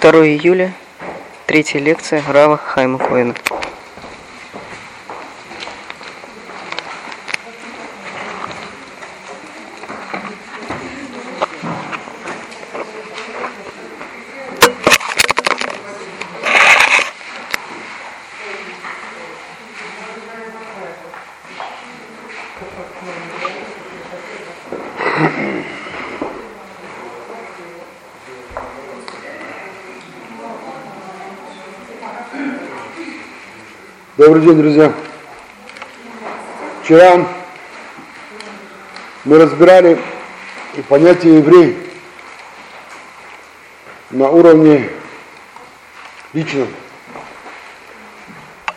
2 июля, третья лекция Рава Хайма Коэна. Добрый день, друзья. Вчера мы разбирали понятие еврей на уровне личном.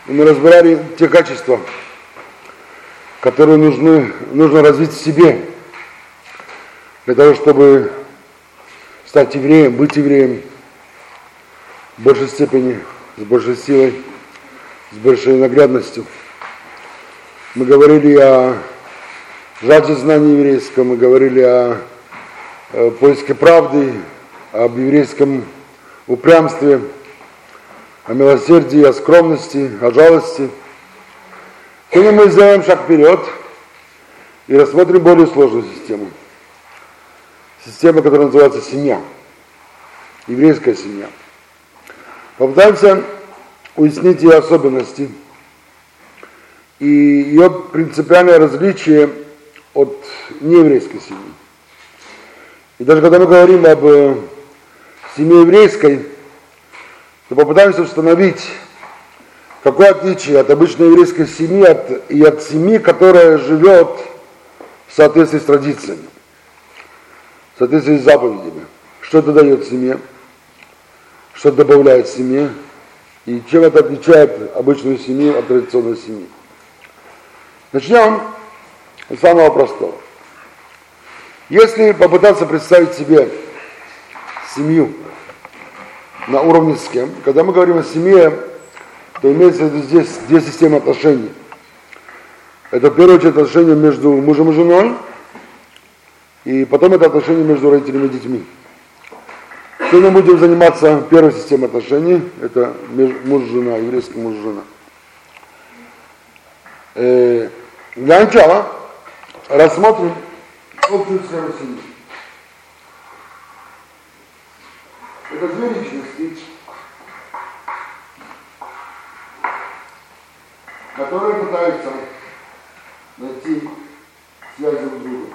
И мы разбирали те качества, которые нужны, нужно развить в себе для того, чтобы стать евреем, быть евреем в большей степени, с большей силой с большой наглядностью. Мы говорили о жажде знания еврейского, мы говорили о, о поиске правды, об еврейском упрямстве, о милосердии, о скромности, о жалости. Сегодня мы сделаем шаг вперед и рассмотрим более сложную систему. Система, которая называется семья. Еврейская семья. Попытаемся уяснить ее особенности и ее принципиальное различие от нееврейской семьи. И даже когда мы говорим об э, семье еврейской, то попытаемся установить, какое отличие от обычной еврейской семьи от, и от семьи, которая живет в соответствии с традициями, в соответствии с заповедями. Что это дает семье, что добавляет семье, и чем это отличает обычную семью от традиционной семьи? Начнем с самого простого. Если попытаться представить себе семью на уровне с кем, когда мы говорим о семье, то имеется в виду здесь две системы отношений. Это в первую очередь отношения между мужем и женой, и потом это отношения между родителями и детьми. Сегодня будем заниматься первой системой отношений. Это муж-жена, еврейский муж-жена. Э, для начала рассмотрим общую сферу семьи. Это две личности, которые пытаются найти связь друг с другом,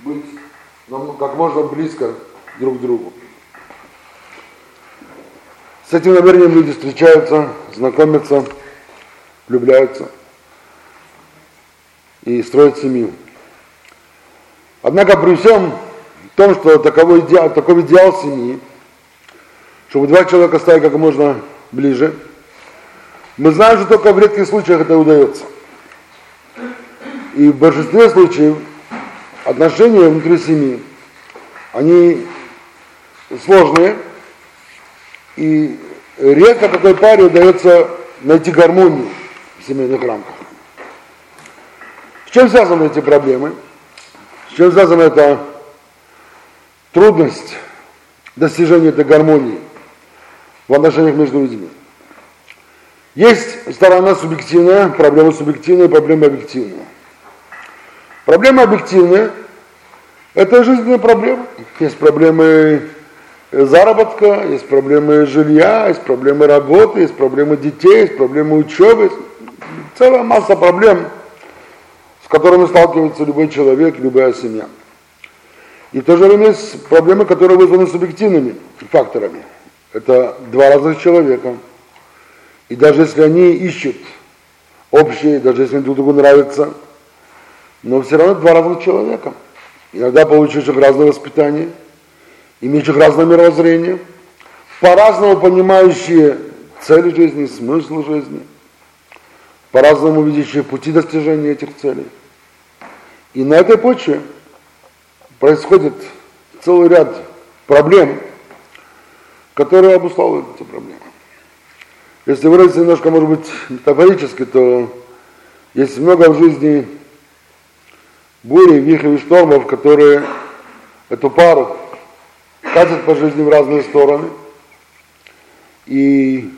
быть как можно близко друг другу. С этим намерением люди встречаются, знакомятся, влюбляются и строят семью. Однако при всем том, что таковой идеал, такой идеал семьи, чтобы два человека стали как можно ближе, мы знаем, что только в редких случаях это удается. И в большинстве случаев отношения внутри семьи, они сложные, и редко какой паре удается найти гармонию в семейных рамках. С чем связаны эти проблемы? С чем связана эта трудность достижения этой гармонии в отношениях между людьми? Есть сторона субъективная, проблема субъективная, проблема объективная. Проблема объективная – это жизненная проблема. Есть проблемы заработка, есть проблемы жилья, есть проблемы работы, есть проблемы детей, есть проблемы учебы, целая масса проблем, с которыми сталкивается любой человек, любая семья. И в то же время есть проблемы, которые вызваны субъективными факторами. Это два разных человека. И даже если они ищут общие, даже если друг другу нравятся, но все равно два разных человека. Иногда получивших разное воспитание – имеющих разное мировоззрение, по-разному понимающие цели жизни, смысл жизни, по-разному видящие пути достижения этих целей. И на этой почве происходит целый ряд проблем, которые обуславливают эти проблемы. Если выразиться немножко, может быть, метафорически, то есть много в жизни бури, вихрей штормов, которые эту пару катят по жизни в разные стороны. и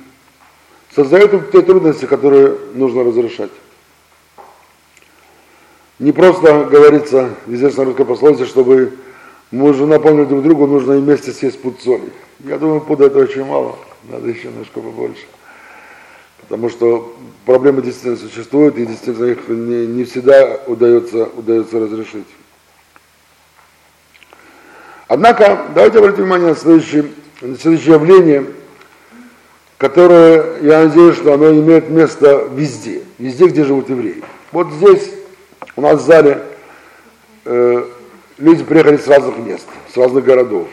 создает те трудности, которые нужно разрешать. Не просто говорится в известной русской пословице, чтобы муж и жена поняли друг другу, нужно вместе съесть пуд соли. Я думаю, пуда это очень мало, надо еще немножко побольше. Потому что проблемы действительно существуют, и действительно их не, не всегда удается, удается разрешить. Однако, давайте обратим внимание на следующее, на следующее явление, которое, я надеюсь, что оно имеет место везде, везде, где живут евреи. Вот здесь, у нас в зале, э, люди приехали с разных мест, с разных городов.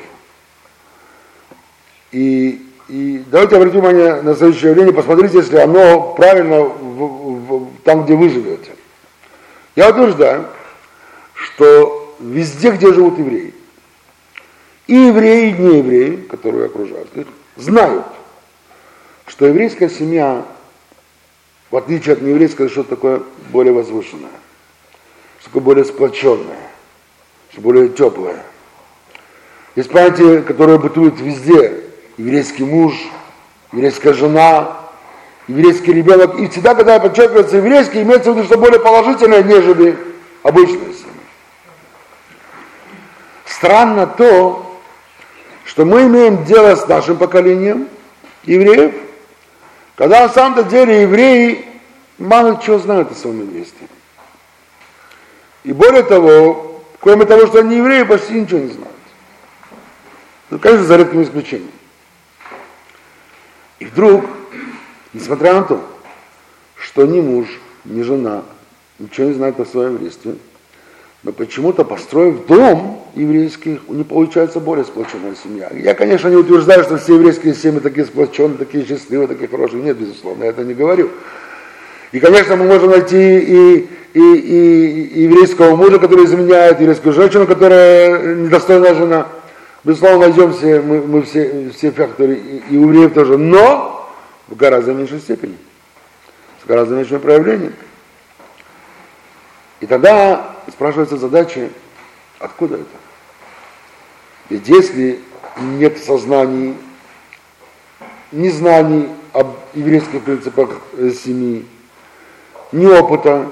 И, и давайте обратим внимание на следующее явление, посмотрите, если оно правильно в, в, там, где вы живете. Я утверждаю, что везде, где живут евреи, и евреи, и неевреи, которые окружают их, знают, что еврейская семья, в отличие от нееврейской, что такое более возвышенное, что такое более сплоченное, что более теплое. Есть понятие, которое бытует везде. Еврейский муж, еврейская жена, еврейский ребенок. И всегда, когда подчеркивается еврейский, имеется в виду, что более положительное, нежели обычная семья. Странно то, что мы имеем дело с нашим поколением евреев, когда на самом-то деле евреи мало чего знают о своем еврействе. И более того, кроме того, что они евреи, почти ничего не знают. Ну, конечно, за редким исключением. И вдруг, несмотря на то, что ни муж, ни жена ничего не знают о своем еврействе, но почему-то, построив дом еврейский, не получается более сплоченная семья. Я, конечно, не утверждаю, что все еврейские семьи такие сплоченные, такие счастливые, такие хорошие. Нет, безусловно, я это не говорю. И, конечно, мы можем найти и, и, и, и еврейского мужа, который изменяет, еврейскую женщину, которая недостойная жена. Безусловно, найдем все, мы, мы все, все факторы, и, евреев тоже, но в гораздо меньшей степени, с гораздо меньшим проявлением. И тогда спрашивается задача, откуда это? Ведь если нет сознаний, ни знаний об еврейских принципах семьи, ни опыта,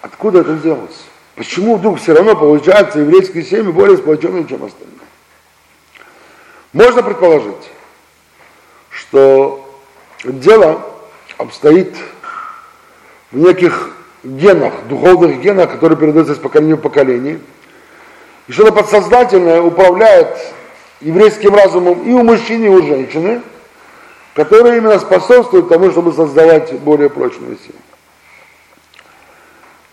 откуда это взялось? Почему вдруг все равно получается еврейские семьи более сплоченные, чем остальные? Можно предположить, что дело обстоит в неких генах, духовных генах, которые передаются из поколения в поколение. И что-то подсознательное управляет еврейским разумом и у мужчин, и у женщины, которые именно способствуют тому, чтобы создавать более прочную семью.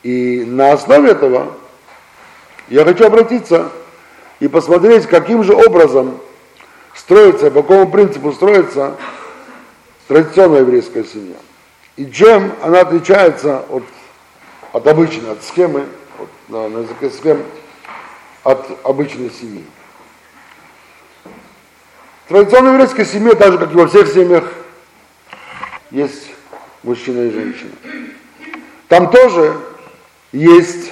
И на основе этого я хочу обратиться и посмотреть, каким же образом строится, по какому принципу строится традиционная еврейская семья. И чем она отличается от от обычной, от схемы, от, на, на языке схем, от обычной семьи. В традиционной еврейской семье, так же как и во всех семьях, есть мужчина и женщина. Там тоже есть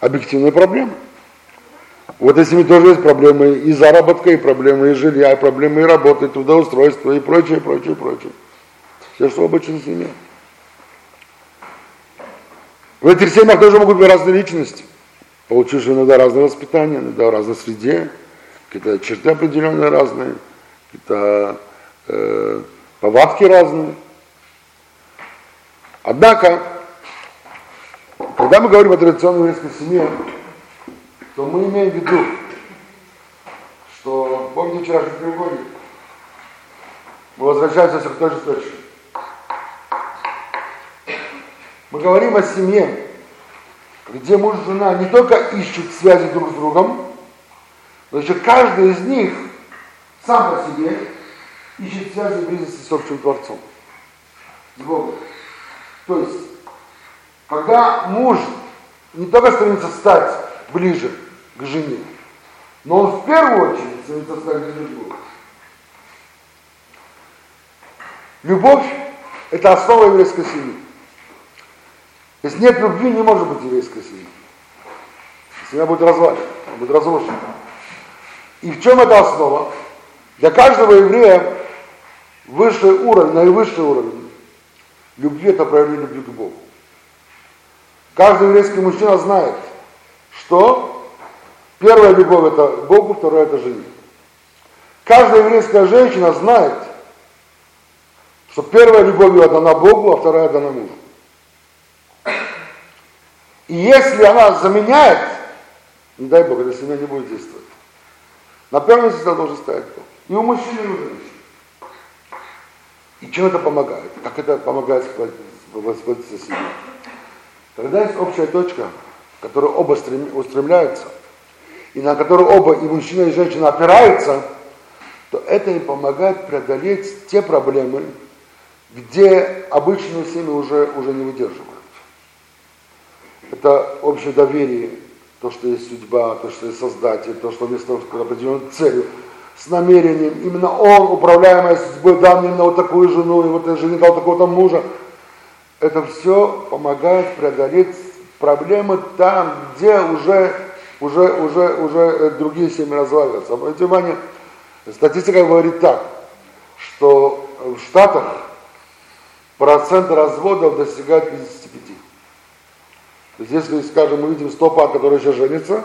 объективные проблемы. В этой семье тоже есть проблемы и заработка, и проблемы и жилья, и проблемы и работы, и трудоустройства, и прочее, прочее, прочее. Все, что в обычной семье. В этих семьях тоже могут быть разные личности, получившие иногда разное воспитание, иногда в разной среде, какие-то черты определенные разные, какие-то э, повадки разные. Однако, когда мы говорим о традиционной еврейской семье, то мы имеем в виду, что, помните вчерашний треугольник, мы возвращаемся к той же точке. Мы говорим о семье, где муж и жена не только ищут связи друг с другом, но еще каждый из них сам по себе ищет связи и близости с общим Творцом, с Богом. То есть, когда муж не только стремится стать ближе к жене, но он в первую очередь стремится стать ближе к Богу. Любовь – это основа еврейской семьи. Если нет любви, не может быть еврейской семьи. Семья будет развалена, она будет разрушена. И в чем эта основа? Для каждого еврея Высший уровень, наивысший уровень любви – это проявление любви к Богу. Каждый еврейский мужчина знает, что первая любовь – это Богу, вторая – это жене. Каждая еврейская женщина знает, что первая любовь ее дана Богу, а вторая дана мужу. И если она заменяет, не дай Бог, эта семья не будет действовать. На первом месте должен стоять Бог. И у мужчины, и у женщины. И чем это помогает? Как это помогает воспроизводиться себе? Когда есть общая точка, к которой оба устремляются, и на которую оба, и мужчина, и женщина опираются, то это им помогает преодолеть те проблемы, где обычные семьи уже, уже не выдерживают. Это общее доверие, то, что есть судьба, то, что есть Создатель, то, что вместо определенной целью, с намерением, именно он, управляемая судьбой, дал мне именно вот такую жену, и вот этой жене дал такого-то мужа. Это все помогает преодолеть проблемы там, где уже, уже, уже, уже э, другие семьи разваливаются. Обратите внимание, статистика говорит так, что в Штатах процент разводов достигает 55. Если, скажем, мы видим 100 пар, которые еще женятся,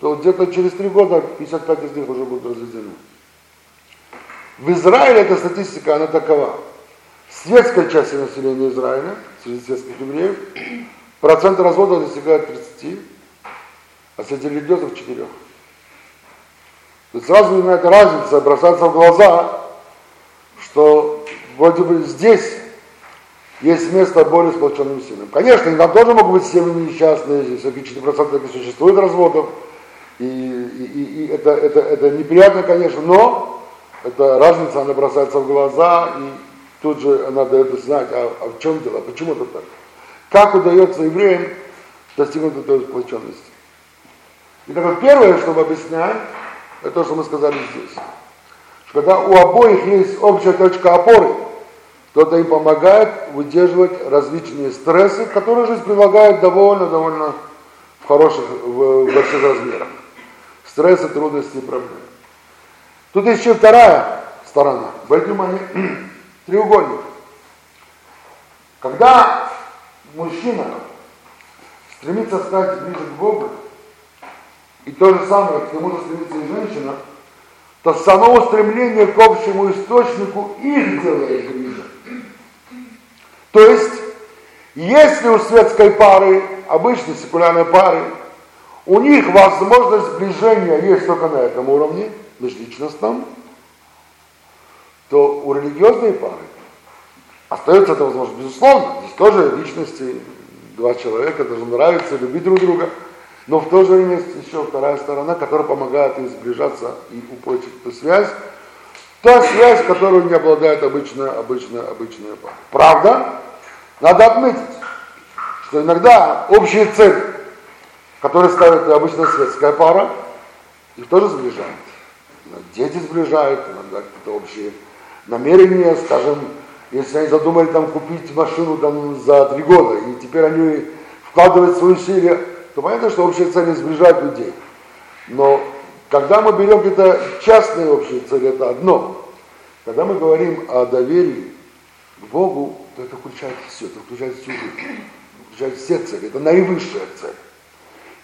то где-то через 3 года 55 из них уже будут разведены. В Израиле эта статистика, она такова. В части населения Израиля, среди светских евреев, процент разводов достигает 30, а среди религиозных 4. То есть сразу видна эта разница, бросается в глаза, что вроде бы здесь есть место более сплоченным семьям. Конечно, там тоже могут быть семьи несчастные, все-таки 4% существует разводов, и, и, и, это, это, это неприятно, конечно, но эта разница, она бросается в глаза, и тут же она дает знать, а, а в чем дело, почему это так. Как удается евреям достигнуть этой сплоченности. И так вот, первое, что мы объясняем, это то, что мы сказали здесь. Что когда у обоих есть общая точка опоры, кто-то им помогает выдерживать различные стрессы, которые жизнь предлагает довольно-довольно в хороших, в, больших размерах. Стрессы, трудности и проблемы. Тут еще вторая сторона. Обратите внимание, треугольник. Когда мужчина стремится стать ближе к Богу, и то же самое к нему же стремится и женщина, то само устремление к общему источнику их делает ближе. То есть, если у светской пары, обычной секулярной пары, у них возможность сближения есть только на этом уровне, межличностном, то у религиозной пары остается эта возможность. Безусловно, здесь тоже личности, два человека должны нравиться, любить друг друга, но в то же время есть еще вторая сторона, которая помогает им сближаться и упрочить эту связь, Та связь, которую не обладает обычная, обычная, обычная пара. Правда, надо отметить, что иногда общие цели, которые ставит обычная светская пара, их тоже сближают. Дети сближают, иногда какие-то общие намерения, скажем, если они задумали там купить машину там за три года, и теперь они вкладывают свои усилия, то понятно, что общие цели сближают людей. Но когда мы берем какие-то частные общие цели, это одно. Когда мы говорим о доверии к Богу, то это включает все, это включает всю жизнь, включает все цели, это наивысшая цель.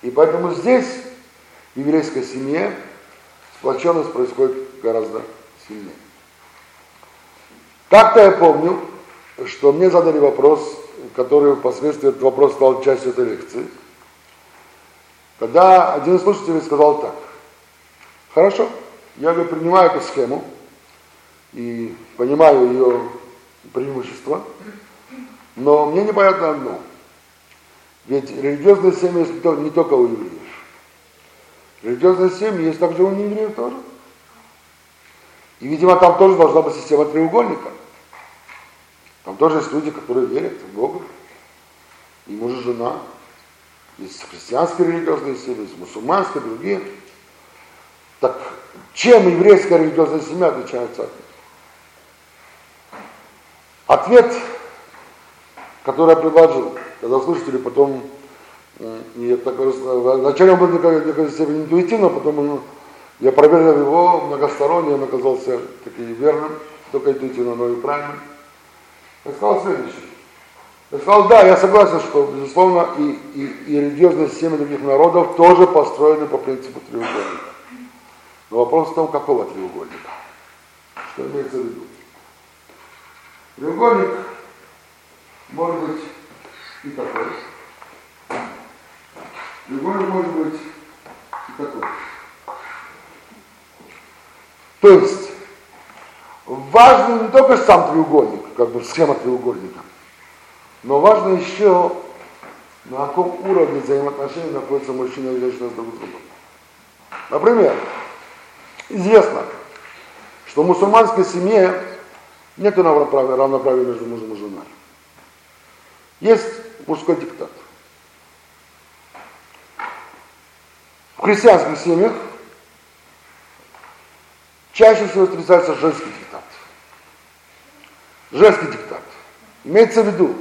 И поэтому здесь, в еврейской семье, сплоченность происходит гораздо сильнее. Так-то я помню, что мне задали вопрос, который впоследствии этот вопрос стал частью этой лекции, когда один из слушателей сказал так, Хорошо, я говорю, принимаю эту схему и понимаю ее преимущества, но мне непонятно одно. Ведь религиозные семьи есть не только у евреев. Религиозные семьи есть также у неевреев тоже. И, видимо, там тоже должна быть система треугольника. Там тоже есть люди, которые верят в Бога. И муж и жена. Есть христианские религиозные семьи, есть мусульманские, другие. Так чем еврейская религиозная семья отличается от них? Ответ, который я предложил, когда слушатели потом, я так, вначале он был некоторой степени интуитивно, потом я проверил его многосторонне, он оказался таки верным. только интуитивно, но и правильно. Я сказал следующее. Я сказал, да, я согласен, что, безусловно, и, и, и религиозные системы других народов тоже построены по принципу треугольника. Но вопрос в том, какого треугольника. Что имеется в виду? Треугольник может быть и такой. Треугольник может быть и такой. То есть, важен не только сам треугольник, как бы схема треугольника, но важно еще, на каком уровне взаимоотношений находится мужчина и женщина с друг с другом. Например, известно, что в мусульманской семье нет равноправия, равноправия между мужем и женой. Есть мужской диктат. В христианских семьях чаще всего встречается женский диктат. Женский диктат. Имеется в виду,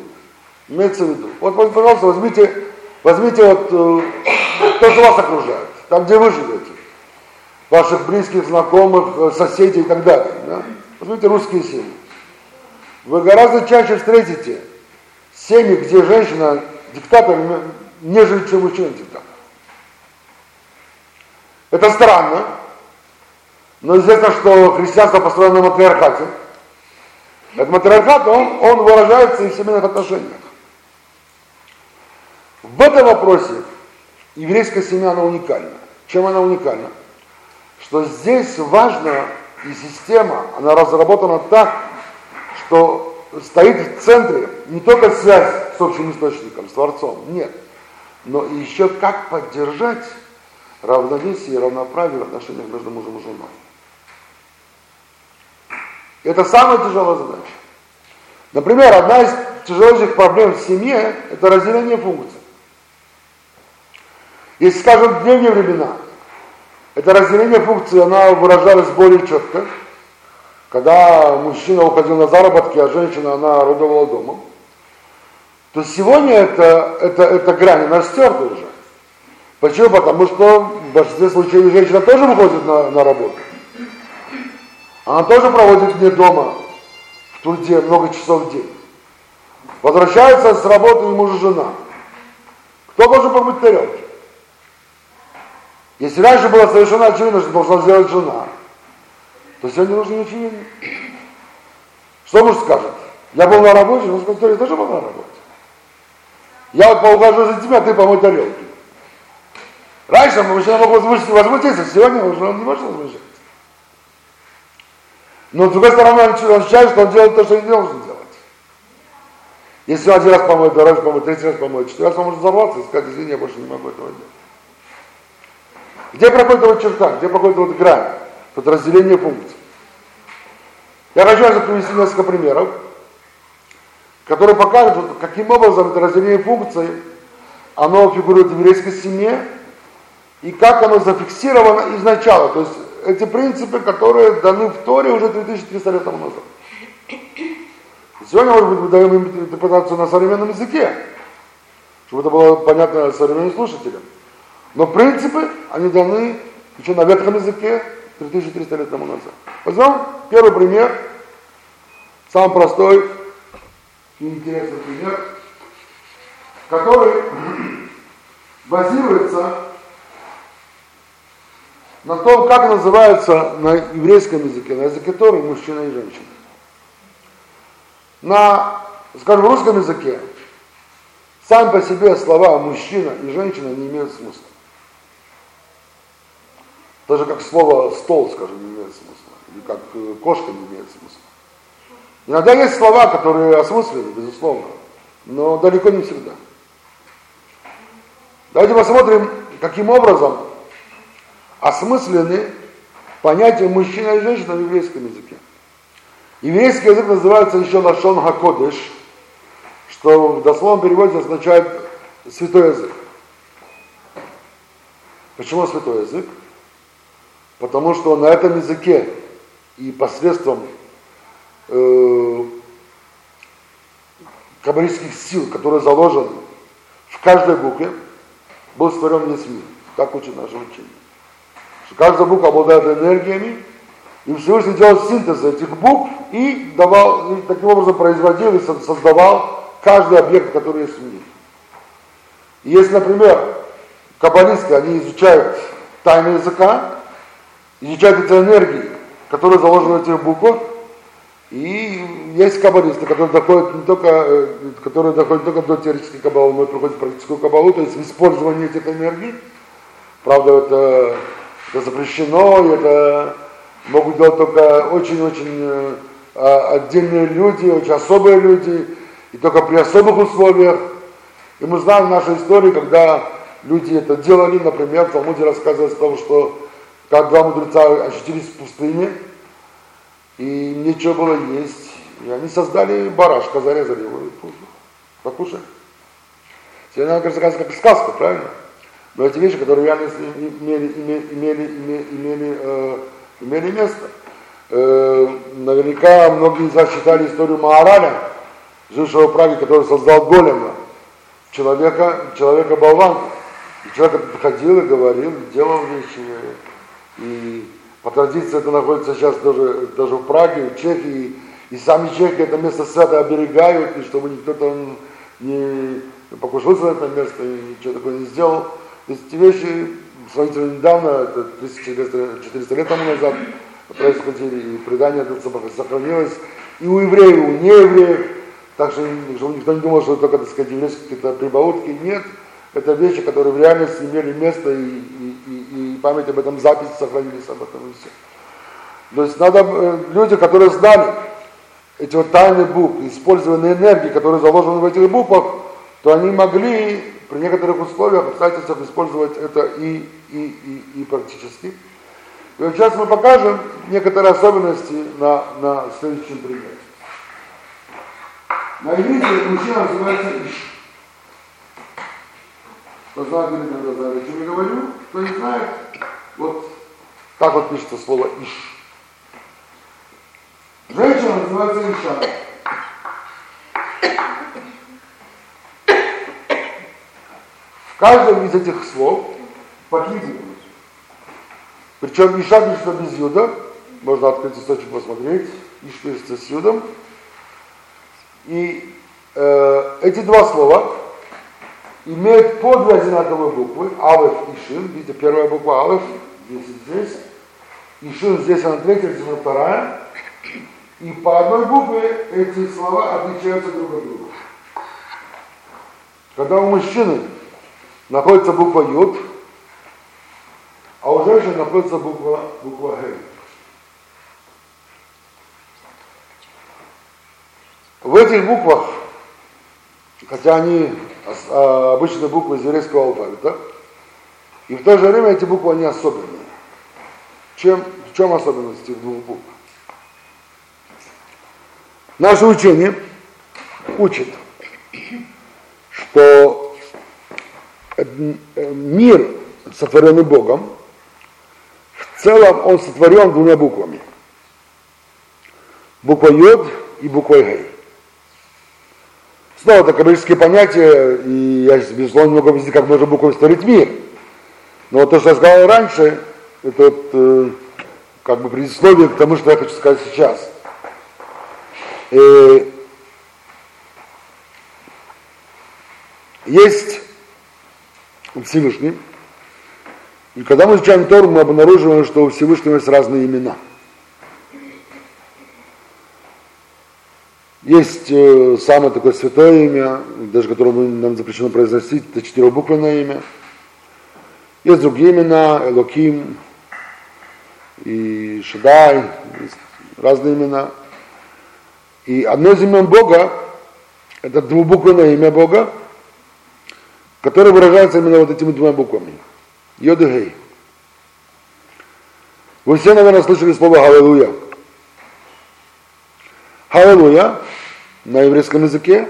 имеется в виду. Вот, пожалуйста, возьмите, возьмите вот э, то, что вас окружает, там, где вы живете, ваших близких, знакомых, э, соседей и так далее. Да? Возьмите русские семьи. Вы гораздо чаще встретите семьи, где женщина диктатор, нежели чем мужчина диктатор. Это странно, но известно, что христианство построено на матриархате. Этот матриархат, он, он выражается и в семейных отношениях. В этом вопросе еврейская семья, она уникальна. Чем она уникальна? Что здесь важно, и система, она разработана так, что стоит в центре не только связь с общим источником, с Творцом, нет, но еще как поддержать равновесие и равноправие в отношениях между мужем и женой. Это самая тяжелая задача. Например, одна из тяжелейших проблем в семье – это разделение функций. Если, скажем, в древние времена, это разделение функций, она выражалась более четко, когда мужчина уходил на заработки, а женщина, она родовала дома, то сегодня это, это, это грань, она стерта уже. Почему? Потому что в большинстве случаев женщина тоже выходит на, на работу. Она тоже проводит вне дома в труде много часов в день. Возвращается с работы и муж и жена. Кто должен помыть тарелки? Если раньше было совершенно очевидно, что должна сделать жена, то сегодня нужно очевидно. Что муж скажет? Я был на работе, он скажет, я тоже был на работе. Я вот поухожу за тебя, ты помой тарелки. Раньше мужчина мог возмутиться, сегодня уже он не может возмущаться. Но с другой стороны, он ощущает, что он делает то, что не должен делать. Если он один раз помоет, второй раз помоет, третий раз помоет, четвертый раз он может взорваться и сказать, извини, я больше не могу этого делать. Где проходит вот черта, где проходит вот грань, вот разделение функций? Я хочу вам привести несколько примеров, которые покажут, вот, каким образом это разделение функций, оно фигурирует в еврейской семье, и как оно зафиксировано изначально. То есть эти принципы, которые даны в Торе уже 2300 лет тому назад. Сегодня, может быть, мы даем им интерпретацию на современном языке, чтобы это было понятно современным слушателям. Но принципы, они даны еще на ветхом языке 3300 лет тому назад. Возьмем первый пример, самый простой и интересный пример, который базируется на том, как называется на еврейском языке, на языке Торы мужчина и женщина. На, скажем, русском языке сам по себе слова мужчина и женщина не имеют смысла. Даже как слово стол, скажем, не имеет смысла. Или как э, кошка не имеет смысла. Иногда есть слова, которые осмыслены, безусловно, но далеко не всегда. Давайте посмотрим, каким образом осмыслены понятия мужчина и женщина в еврейском языке. Еврейский язык называется еще Лашон Хакодыш, что в дословном переводе означает святой язык. Почему святой язык? Потому что на этом языке и посредством э, каббалистских сил, которые заложены в каждой букве, был створен весь мир. Так учит наше учение. Что каждая буква обладает энергиями, И Всевышний делал синтез этих букв и давал, и таким образом производил и создавал каждый объект, который есть в мире. И если, например, каббалисты, они изучают тайны языка, изучают эти энергии, которые заложены в этих буквах, и есть каббалисты, которые доходят не только, э, которые доходят не только до теоретической каббалы, но и проходят практическую каббалу, то есть в использовании этих энергий. Правда, это, это запрещено, это могут делать только очень-очень э, а, отдельные люди, очень особые люди, и только при особых условиях. И мы знаем в нашей истории, когда люди это делали, например, в Талмуде рассказывается о том, что как два мудреца очутились в пустыне, и нечего было есть, и они создали барашка, зарезали его и покушали. Сегодня нам кажется, как сказка, правильно? Но эти вещи, которые реально имели, имели, имели, имели, имели э, имели место. Э, наверняка многие из вас читали историю Маараля, жившего в Праге, который создал голема, человека, человека болванка. И человек ходил и говорил, делал вещи. И по традиции это находится сейчас даже, даже в Праге, в Чехии. И сами чехи это место свято оберегают, и чтобы никто там не покушался на это место и ничего такого не сделал. То есть эти вещи сравнительно недавно, это 1400 лет тому назад, происходили, и предание это сохранилось и у евреев, и у неевреев, так что никто не думал, что только, так сказать, еврейские какие-то прибаутки, нет, это вещи, которые в реальности имели место, и, и память об этом, записи сохранились об этом и все. То есть надо, э, люди, которые знали эти вот тайны букв, использованные энергии, которые заложены в этих буквах, то они могли при некоторых условиях, обстоятельствах использовать это и, и, и, и практически. И вот сейчас мы покажем некоторые особенности на, на следующем примере. На иврите мужчина называется Иш. Или не знает, о чем я говорю, кто не знает, вот так вот пишется слово Иш. Женщина называется Иша. В каждом из этих слов по буквы. Причем Иша пишется без юда, можно открыть источник посмотреть, Иш пишется с юдом. И э, эти два слова имеют по две одинаковые буквы, Алеф и Шин, видите, первая буква Алеф, здесь и здесь, и Шин здесь она третья, здесь она вторая, и по одной букве эти слова отличаются друг от друга. Когда у мужчины находится буква Юд, а у женщины находится буква, буква Г. В этих буквах, хотя они а, обычные буквы из еврейского алфавита, и в то же время эти буквы, они особенные. Чем, в чем особенность этих двух букв? Наше учение учит, что мир, сотворенный Богом, в целом он сотворен двумя буквами. Буква Йод и буква Гей. Снова это каббалические понятия, и я, безусловно, не могу объяснить, как можно буквами створить мир. Но вот то, что я сказал раньше, это вот, э, как бы предисловие к тому, что я хочу сказать сейчас. И э, есть Всевышний. И когда мы изучаем Тору, мы обнаруживаем, что у Всевышнего есть разные имена. Есть э, самое такое святое имя, даже которое нам запрещено произносить, это четырехбуквенное имя. Есть другие имена, Элоким и Шадай, разные имена. И одно из имен Бога, это двубуквенное имя Бога, который выражается именно вот этими двумя буквами. Йод и Гей. Вы все, наверное, слышали слово «Халлелуя». «Халлелуя» на еврейском языке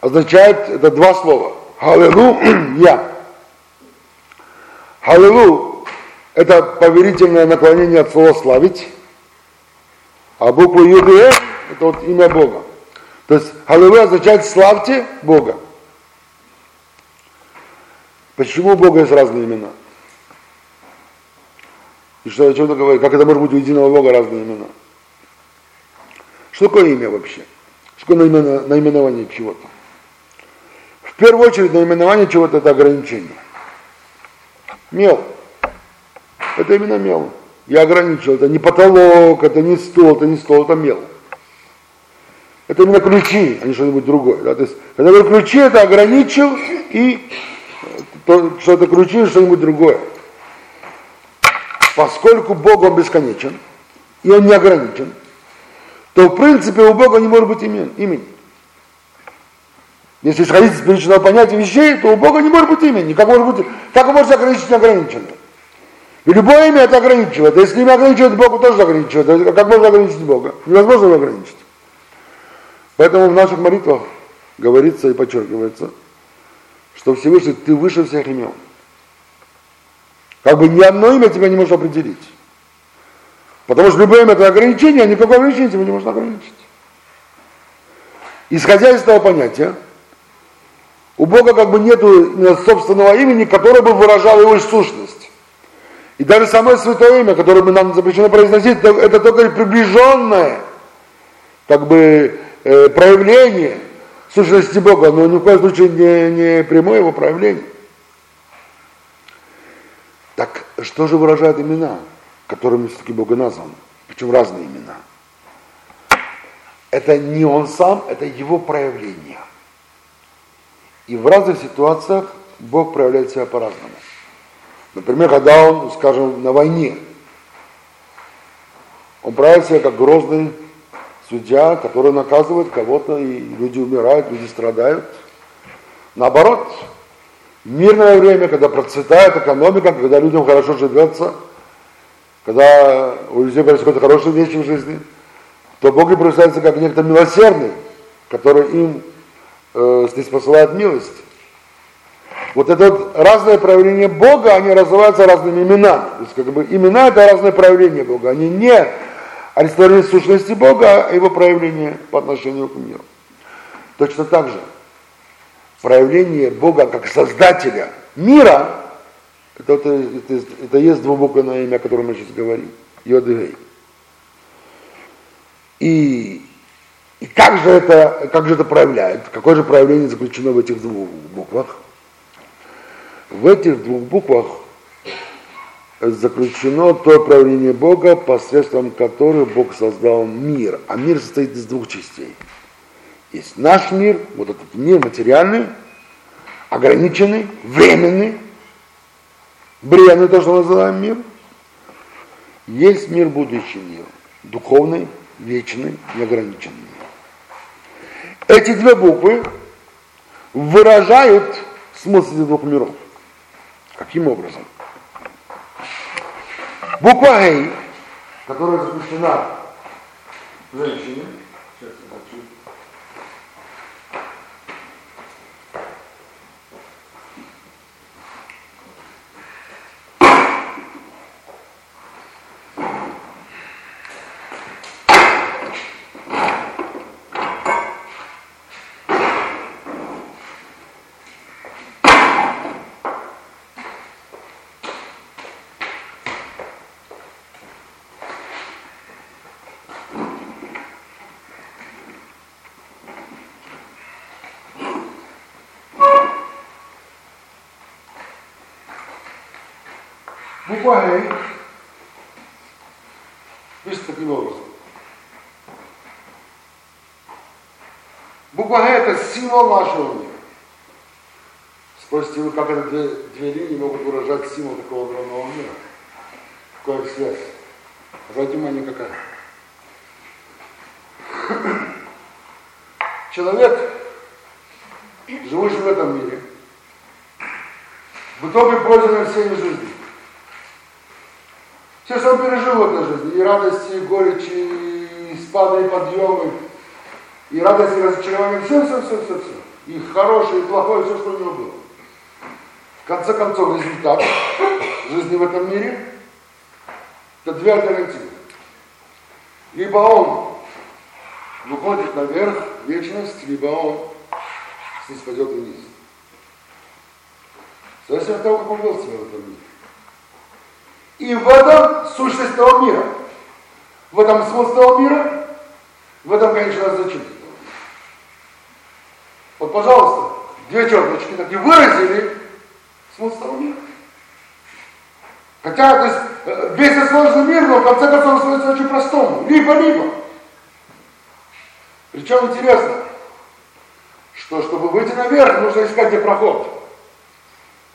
означает, это два слова. «Халлелуя». «Халлелу» – это поверительное наклонение от слова «славить», а буква «Юд» это вот имя Бога. То есть «Халлелуя» означает «славьте Бога». Почему у Бога есть разные имена? И что о чем-то говорит, как это может быть у единого Бога разные имена. Что такое имя вообще? Что наименование чего-то? В первую очередь наименование чего-то это ограничение. Мел. Это именно мел. Я ограничил. Это не потолок, это не стол, это не стол, это мел. Это именно ключи, а не что-нибудь другое. Да? То есть, когда я говорю ключи, это ограничил и то, что это ключи, что-нибудь другое. Поскольку Бог, Он бесконечен, и Он не ограничен, то в принципе у Бога не может быть имен, имени. Если исходить из первичного понятия вещей, то у Бога не может быть имени. Как может быть, как может ограничить неограниченное? И любое имя это ограничивает. Если имя ограничивает Богу, тоже ограничивает. Как можно ограничить Бога? Невозможно его ограничить. Поэтому в наших молитвах говорится и подчеркивается, что Всевышний, ты выше всех имен. Как бы ни одно имя тебя не может определить. Потому что любое это ограничение, никакого ограничения тебя не может ограничить. Исходя из этого понятия, у Бога как бы нет собственного имени, которое бы выражало его сущность. И даже самое святое имя, которое нам запрещено произносить, это только приближенное как бы э, проявление сущности Бога, но ни в коем случае не, не прямое его проявление. Так что же выражают имена, которыми все-таки Бога назван? Причем разные имена. Это не он сам, это его проявление. И в разных ситуациях Бог проявляет себя по-разному. Например, когда он, скажем, на войне, он проявляет себя как грозный судья, который наказывает кого-то, и люди умирают, люди страдают. Наоборот, мирное время, когда процветает экономика, когда людям хорошо живется, когда у людей происходят хорошие вещи в жизни, то Бог и представляется как некто милосердный, который им э, здесь посылает милость. Вот это вот разное проявление Бога, они называются разными именами. То есть как бы имена это разное проявление Бога. Они не олицетворение сущности Бога, а его проявление по отношению к миру. Точно так же проявление Бога как создателя мира, это, это, это, это есть двубуквенное имя, о котором мы сейчас говорим, Йодыгей. И, и как, же это, как же это проявляет? Какое же проявление заключено в этих двух буквах? В этих двух буквах заключено то проявление Бога, посредством которых Бог создал мир. А мир состоит из двух частей. Есть наш мир, вот этот мир материальный, ограниченный, временный, бренный, то, что называем мир. Есть мир будущий мир, духовный, вечный, неограниченный. Эти две буквы выражают смысл этих двух миров. Каким образом? Буква Гей, которая заключена женщине, Буква Г пишется таким образом. Буква Г это символ нашего мира. Спросите вы, как это две, две линии могут выражать символ такого огромного мира? Какая связь? Обратите внимание, какая. Человек, живущий в этом мире, в итоге пользуется всеми жизни. Все, что он пережил в этой жизни, радости, и горечи, и спады, и подъемы, и радость, и разочарование, все, все, все, все, все. И хорошее, и плохое, все, что у него было. В конце концов, результат жизни в этом мире – это две альтернативы. Либо он выходит наверх, в вечность, либо он снизь пойдет вниз. Зависит от того, как он вел себя в этом мире. И в этом сущность того мира. В этом того мира, в этом, конечно, значение Вот, пожалуйста, две черточки так и выразили смысл мира. Хотя, то есть, э, весь этот сложный мир, но в конце концов сводится очень простому. Либо-либо. Причем интересно, что чтобы выйти наверх, нужно искать где проход.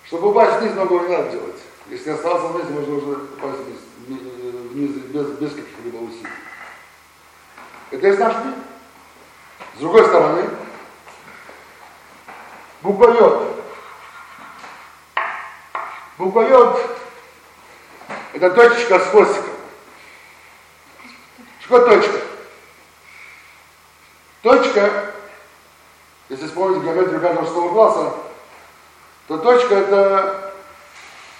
Чтобы упасть вниз, много не надо делать. Если остался вниз, можно уже упасть вниз, вниз без, без каких-либо усилий. Это есть наш мир. С другой стороны. Буква Йод – это точечка с хвостиком. Что точка? Точка, если вспомнить геометрию пятого шестого класса, то точка это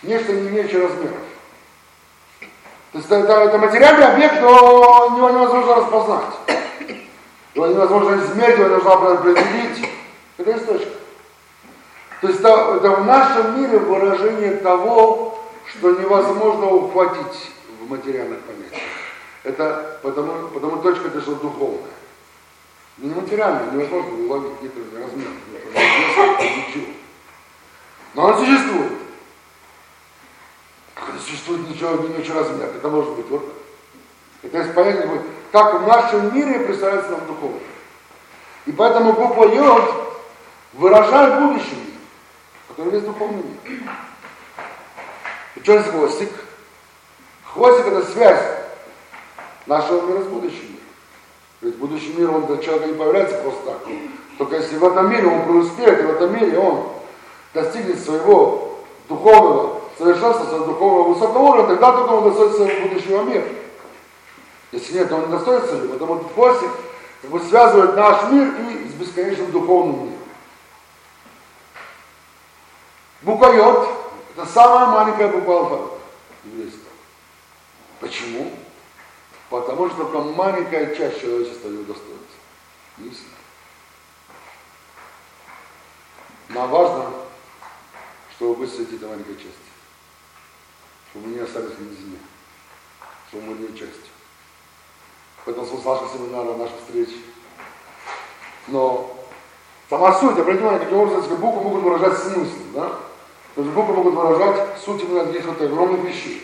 нечто не имеющее размеров. То есть это, это материальный объект, но его невозможно распознать. Его невозможно измерить, его нужно определить. Это точка. То есть это, это в нашем мире выражение того, что невозможно ухватить в материальных понятиях. Это потому, потому точка это что духовное. Не материально, невозможно уловить какие-то размеры, ничего. Но он существует. Существует ничего, не ничего размер. Это может быть вот так. Это понятие, как в нашем мире представляется нам духовно. И поэтому буква Йод выражает будущий мир, который есть духовный мир. И что есть хвостик? Хвостик это связь нашего мира с будущим миром. Ведь будущий мир, он для человека не появляется просто так. Только если в этом мире он преуспеет, и в этом мире он достигнет своего духовного совершенства, своего духовного высокого уровня, тогда только он достоится будущего мира. Если нет, то он не достоится. Потому что хвостик как бы связывает наш мир и с бесконечным духовным миром. Буква Йод – это самая маленькая буква алфавита. Почему? Потому что только маленькая часть человечества достоинства. Не все. Нам важно, чтобы высветить этой маленькой части. Чтобы мы не остались на земле. Чтобы мы были частью. Поэтому смысл наших семинаров, наших встреч. Но сама суть, обратите внимание, каким образом буквы могут выражать смысл, да? То есть буквы могут выражать суть именно таких вот огромных вещей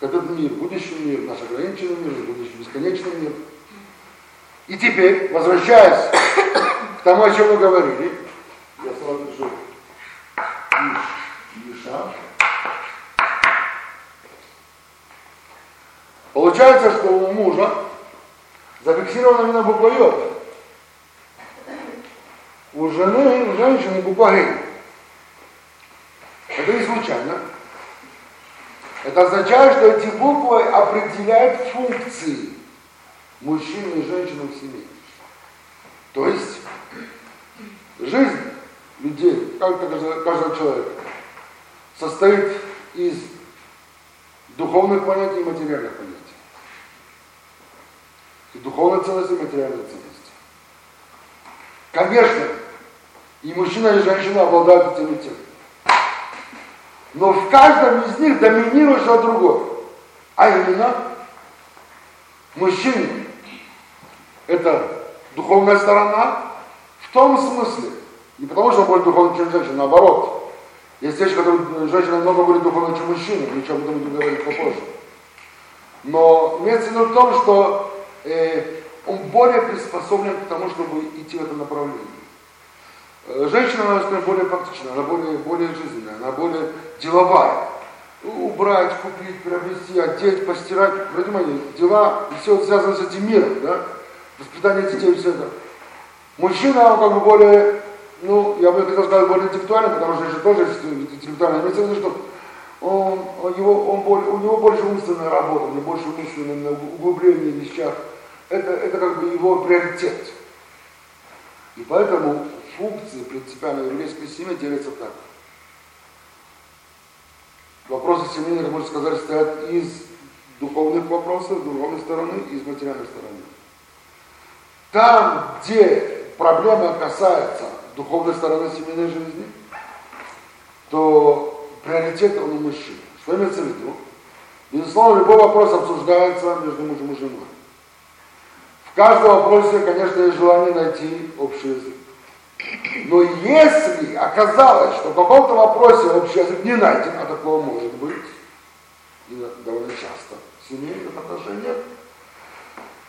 этот мир, будущий мир, наш ограниченный мир, будущий бесконечный мир. И теперь, возвращаясь к тому, о чем мы говорили, я сразу пишу Иша. Получается, что у мужа зафиксирована именно буква Йод. У жены, у женщины буква Гей. Это не случайно. Это означает, что эти буквы определяют функции мужчины и женщины в семье. То есть жизнь людей, как каждого человека, состоит из духовных понятий и материальных понятий. И духовной ценности, и материальной ценности. Конечно, и мужчина, и женщина обладают этими тем. Но в каждом из них доминирует что другое. А именно, мужчина – это духовная сторона в том смысле, не потому что он более духовный, чем женщина, наоборот. Есть вещи, которые женщина много более духовна, чем мужчина, мы будем говорить попозже. Но имеется в в том, что э, он более приспособлен к тому, чтобы идти в этом направлении. Э, женщина, на мой более практичная, она более, более жизненная, она более деловая. Убрать, купить, приобрести, одеть, постирать, понимаете, дела, все связано с этим миром, да? Воспитание детей, все это. Мужчина, он как бы более, ну, я бы хотел сказать, более интеллектуальный, потому что женщина тоже интеллектуальная. Виду, что он, его, он более, у него больше умственная работа, у него больше умственное углубление в вещах. Это, это как бы его приоритет. И поэтому функции принципиально еврейской семьи делятся так. Вопросы семьи, как можно сказать, стоят из духовных вопросов, с духовной стороны и с материальной стороны. Там, где проблема касается духовной стороны семейной жизни, то приоритет он у мужчин. Что имеется в виду? Безусловно, любой вопрос обсуждается между мужем и женой. В каждом вопросе, конечно, есть желание найти общий язык. Но если оказалось, что в каком-то вопросе общий язык не найден, а такого может быть, и довольно часто в семейных отношениях,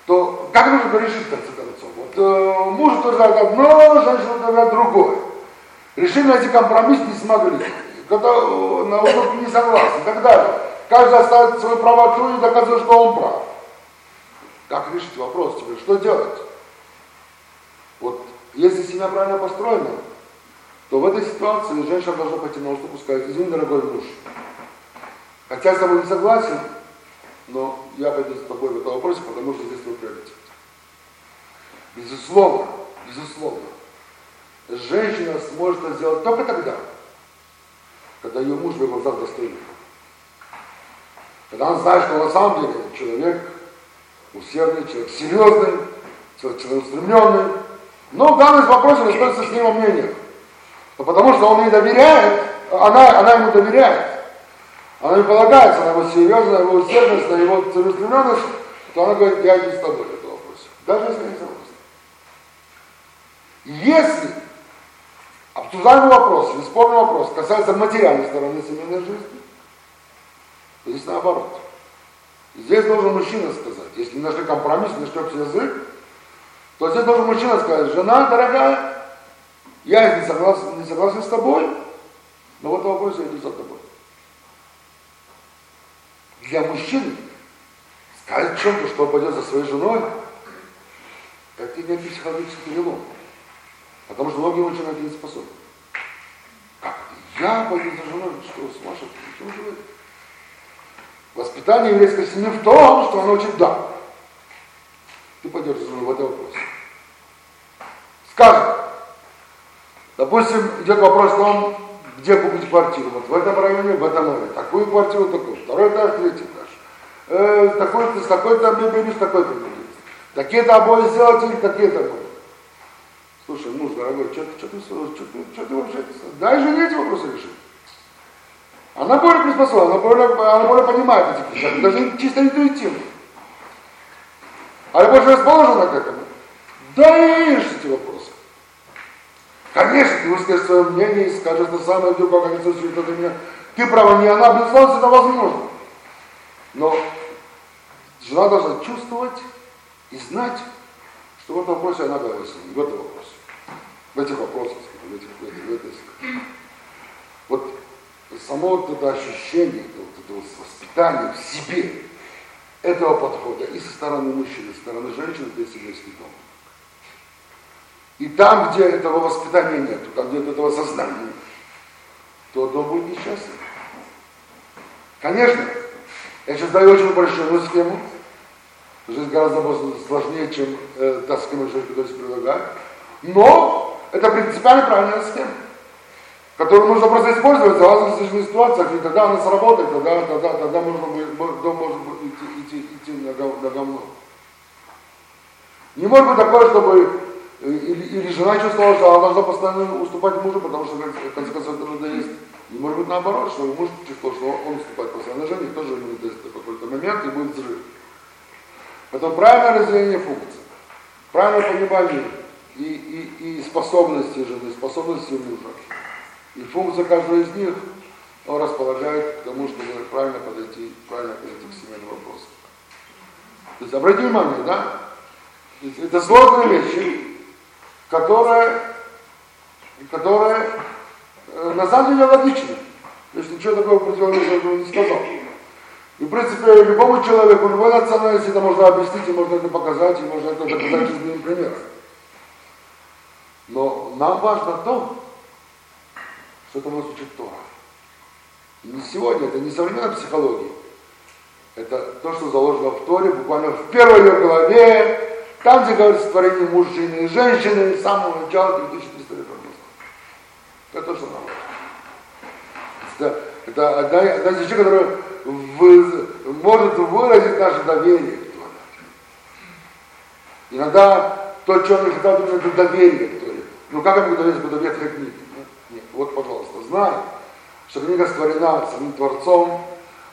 то как нужно решить в конце концов? Э, муж утверждает одно, женщина утверждает другое. Решили найти компромисс, не смогли. Кто-то э, на уступки не согласен и так далее. Каждый оставит свою правоту и доказывает, что он прав. Как решить вопрос тебе? Что делать? Вот если семья правильно построена, то в этой ситуации женщина должна пойти на уступку и сказать, извини, дорогой муж, хотя с тобой не согласен, но я пойду с тобой в этом вопросе, потому что здесь твой. Безусловно, безусловно, женщина сможет это сделать только тогда, когда ее муж в ее глазах. Когда он знает, что на самом деле человек усердный, человек серьезный, человек целеустремленный, но в данном вопросе с ним мнение. Но потому что он ей доверяет, она, она ему доверяет. Она не полагается на его серьезность, на его усердность, на его целеустремленность, то она говорит, я не с тобой в этом вопросе. Даже если не согласна. Если обсуждаемый вопрос, или спорный вопрос касается материальной стороны семейной жизни, то здесь наоборот. Здесь должен мужчина сказать, если не нашли компромисс, не нашли общий язык, то здесь должен мужчина сказать, жена дорогая, я не согласен, не согласен с тобой, но в этом вопросе я иду за тобой для мужчины сказать чем-то, что пойдет за своей женой, это некий психологический перелом. Потому что многие мужчины это не способны. Как? Я пойду за женой, что, с почему же вы? Воспитание еврейской семьи в том, что она учит да. Ты пойдешь за женой в этом вопросе. Скажем, допустим, идет вопрос о том, где купить квартиру, вот в этом районе, в этом районе, такую квартиру, такую, второй этаж, третий этаж, э, такой-то, с такой-то с такой-то такие-то обои сделать или такие-то обои. Дорогой, что ты, что ты, что ты, что ты вообще, дай жене эти вопросы решить. Она более приспособлена, она более, она более понимает эти вещи, даже чисто интуитивно. А я больше расположена к этому. Да и решить эти вопросы. Конечно, ты выскажешь свое мнение и скажешь то самое, вдруг они слышали, это меня. Ты права, не она, безусловно, это возможно. Но жена должна чувствовать и знать, что в этом вопросе она говорит в этом. В этих вопросах, в этих, в этих, в этих. Вот само вот это ощущение, вот это воспитание в себе этого подхода и со стороны мужчины, и со стороны женщины, это семейский дом. И там, где этого воспитания нет, там, где этого сознания то дом будет несчастным. Конечно, я сейчас даю очень упрощенную схему. Жизнь гораздо сложнее, чем э, та схема, которую здесь. Но это принципиально правильная схема, которую нужно просто использовать в различных ситуациях, и тогда она сработает, тогда, тогда, тогда можно будет, дом может идти, идти, идти на, на говно. Не может быть такое, чтобы или, или жена чувствовала, что она должна постоянно уступать мужу, потому что, в конце концов, это надоест. И может быть наоборот, что муж чувствовал, что он уступает постоянно жене, тоже ему надоест в какой-то момент, и будет взрыв. Поэтому правильное разделение функций, правильное понимание и, и, и способности жены, способности мужа. И функция каждого из них он располагает к тому, чтобы правильно подойти, правильно подойти к семейным вопросам. То есть обратите внимание, да? Это сложные вещи, которая, которая э, на самом деле логична. То есть ничего такого противоположного не сказал. И, в принципе, любому человеку, любой национальности это можно объяснить, и можно это показать, и можно это доказать жизненным примером. Но нам важно то, что это нас учит Тора. И не сегодня, это не современная психология. Это то, что заложено в Торе, буквально в первой ее главе, там, где говорится о творении мужчины и женщины, с самого начала 2300 лет. Это то, что нам это, это одна, одна из вещей, которая вы, может выразить наше доверие к Торе. Иногда то, что он хотел, это доверие к Торе. Ну как я могу доверить, буду ветхой книге? Нет, вот, пожалуйста, знай, что книга створена самим Творцом,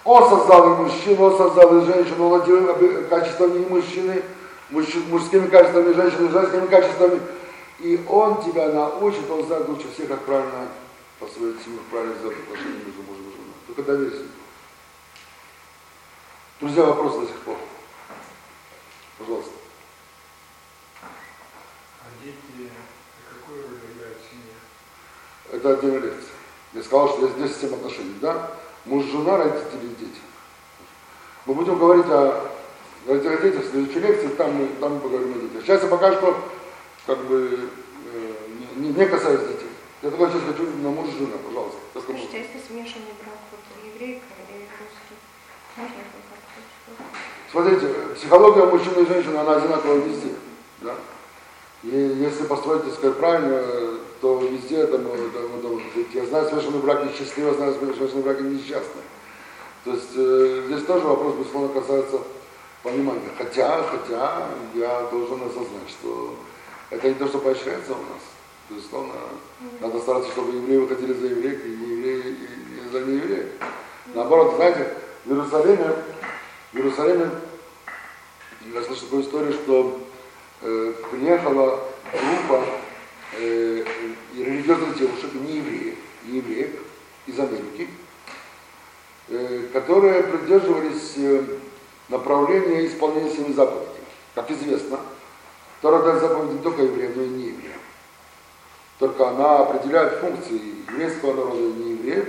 Он создал и мужчину, он создал и женщину, он наделил качествами и мужчины, мужскими качествами, женщины, женскими качествами. И он тебя научит, он знает лучше всех, как правильно построить семью, правильно сделать отношения между мужем и женой. Только доверься. Друзья, вопрос до сих пор. Пожалуйста. А дети какую роль играют в семье? Это отдельная лекция. Я сказал, что есть 10 отношений, да? Муж, жена, родители, дети. Мы будем говорить о, детях в следующей лекции, там мы, там мы поговорим о детях. Сейчас я пока что как бы э, не, не касаюсь детей. Я только сейчас хочу на мужа жена, пожалуйста. А если смешанный брак, вот еврейка и русский, можно Смотрите, психология мужчины и женщины, она одинаковая везде. Да? И если построить, так сказать, правильно, то везде это, это, это может быть. Я знаю смешанные браки счастливые, знаю смешанные браки несчастные. То есть э, здесь тоже вопрос, безусловно, касается понимания. Хотя, хотя я должен осознать, что это не то, что поощряется у нас. Безусловно, надо стараться, чтобы евреи выходили за евреев, и не евреи и за неевреев. Наоборот, знаете, в Иерусалиме, в Иерусалиме я слышал такую историю, что э, приехала группа э, религиозных девушек, не евреев, не евреев, из Америки, э, которые придерживались э, направления исполнения семи заповедей. Как известно, Тора дает заповеди не только евреям, но и не евреям. Только она определяет функции еврейского народа и не евреев,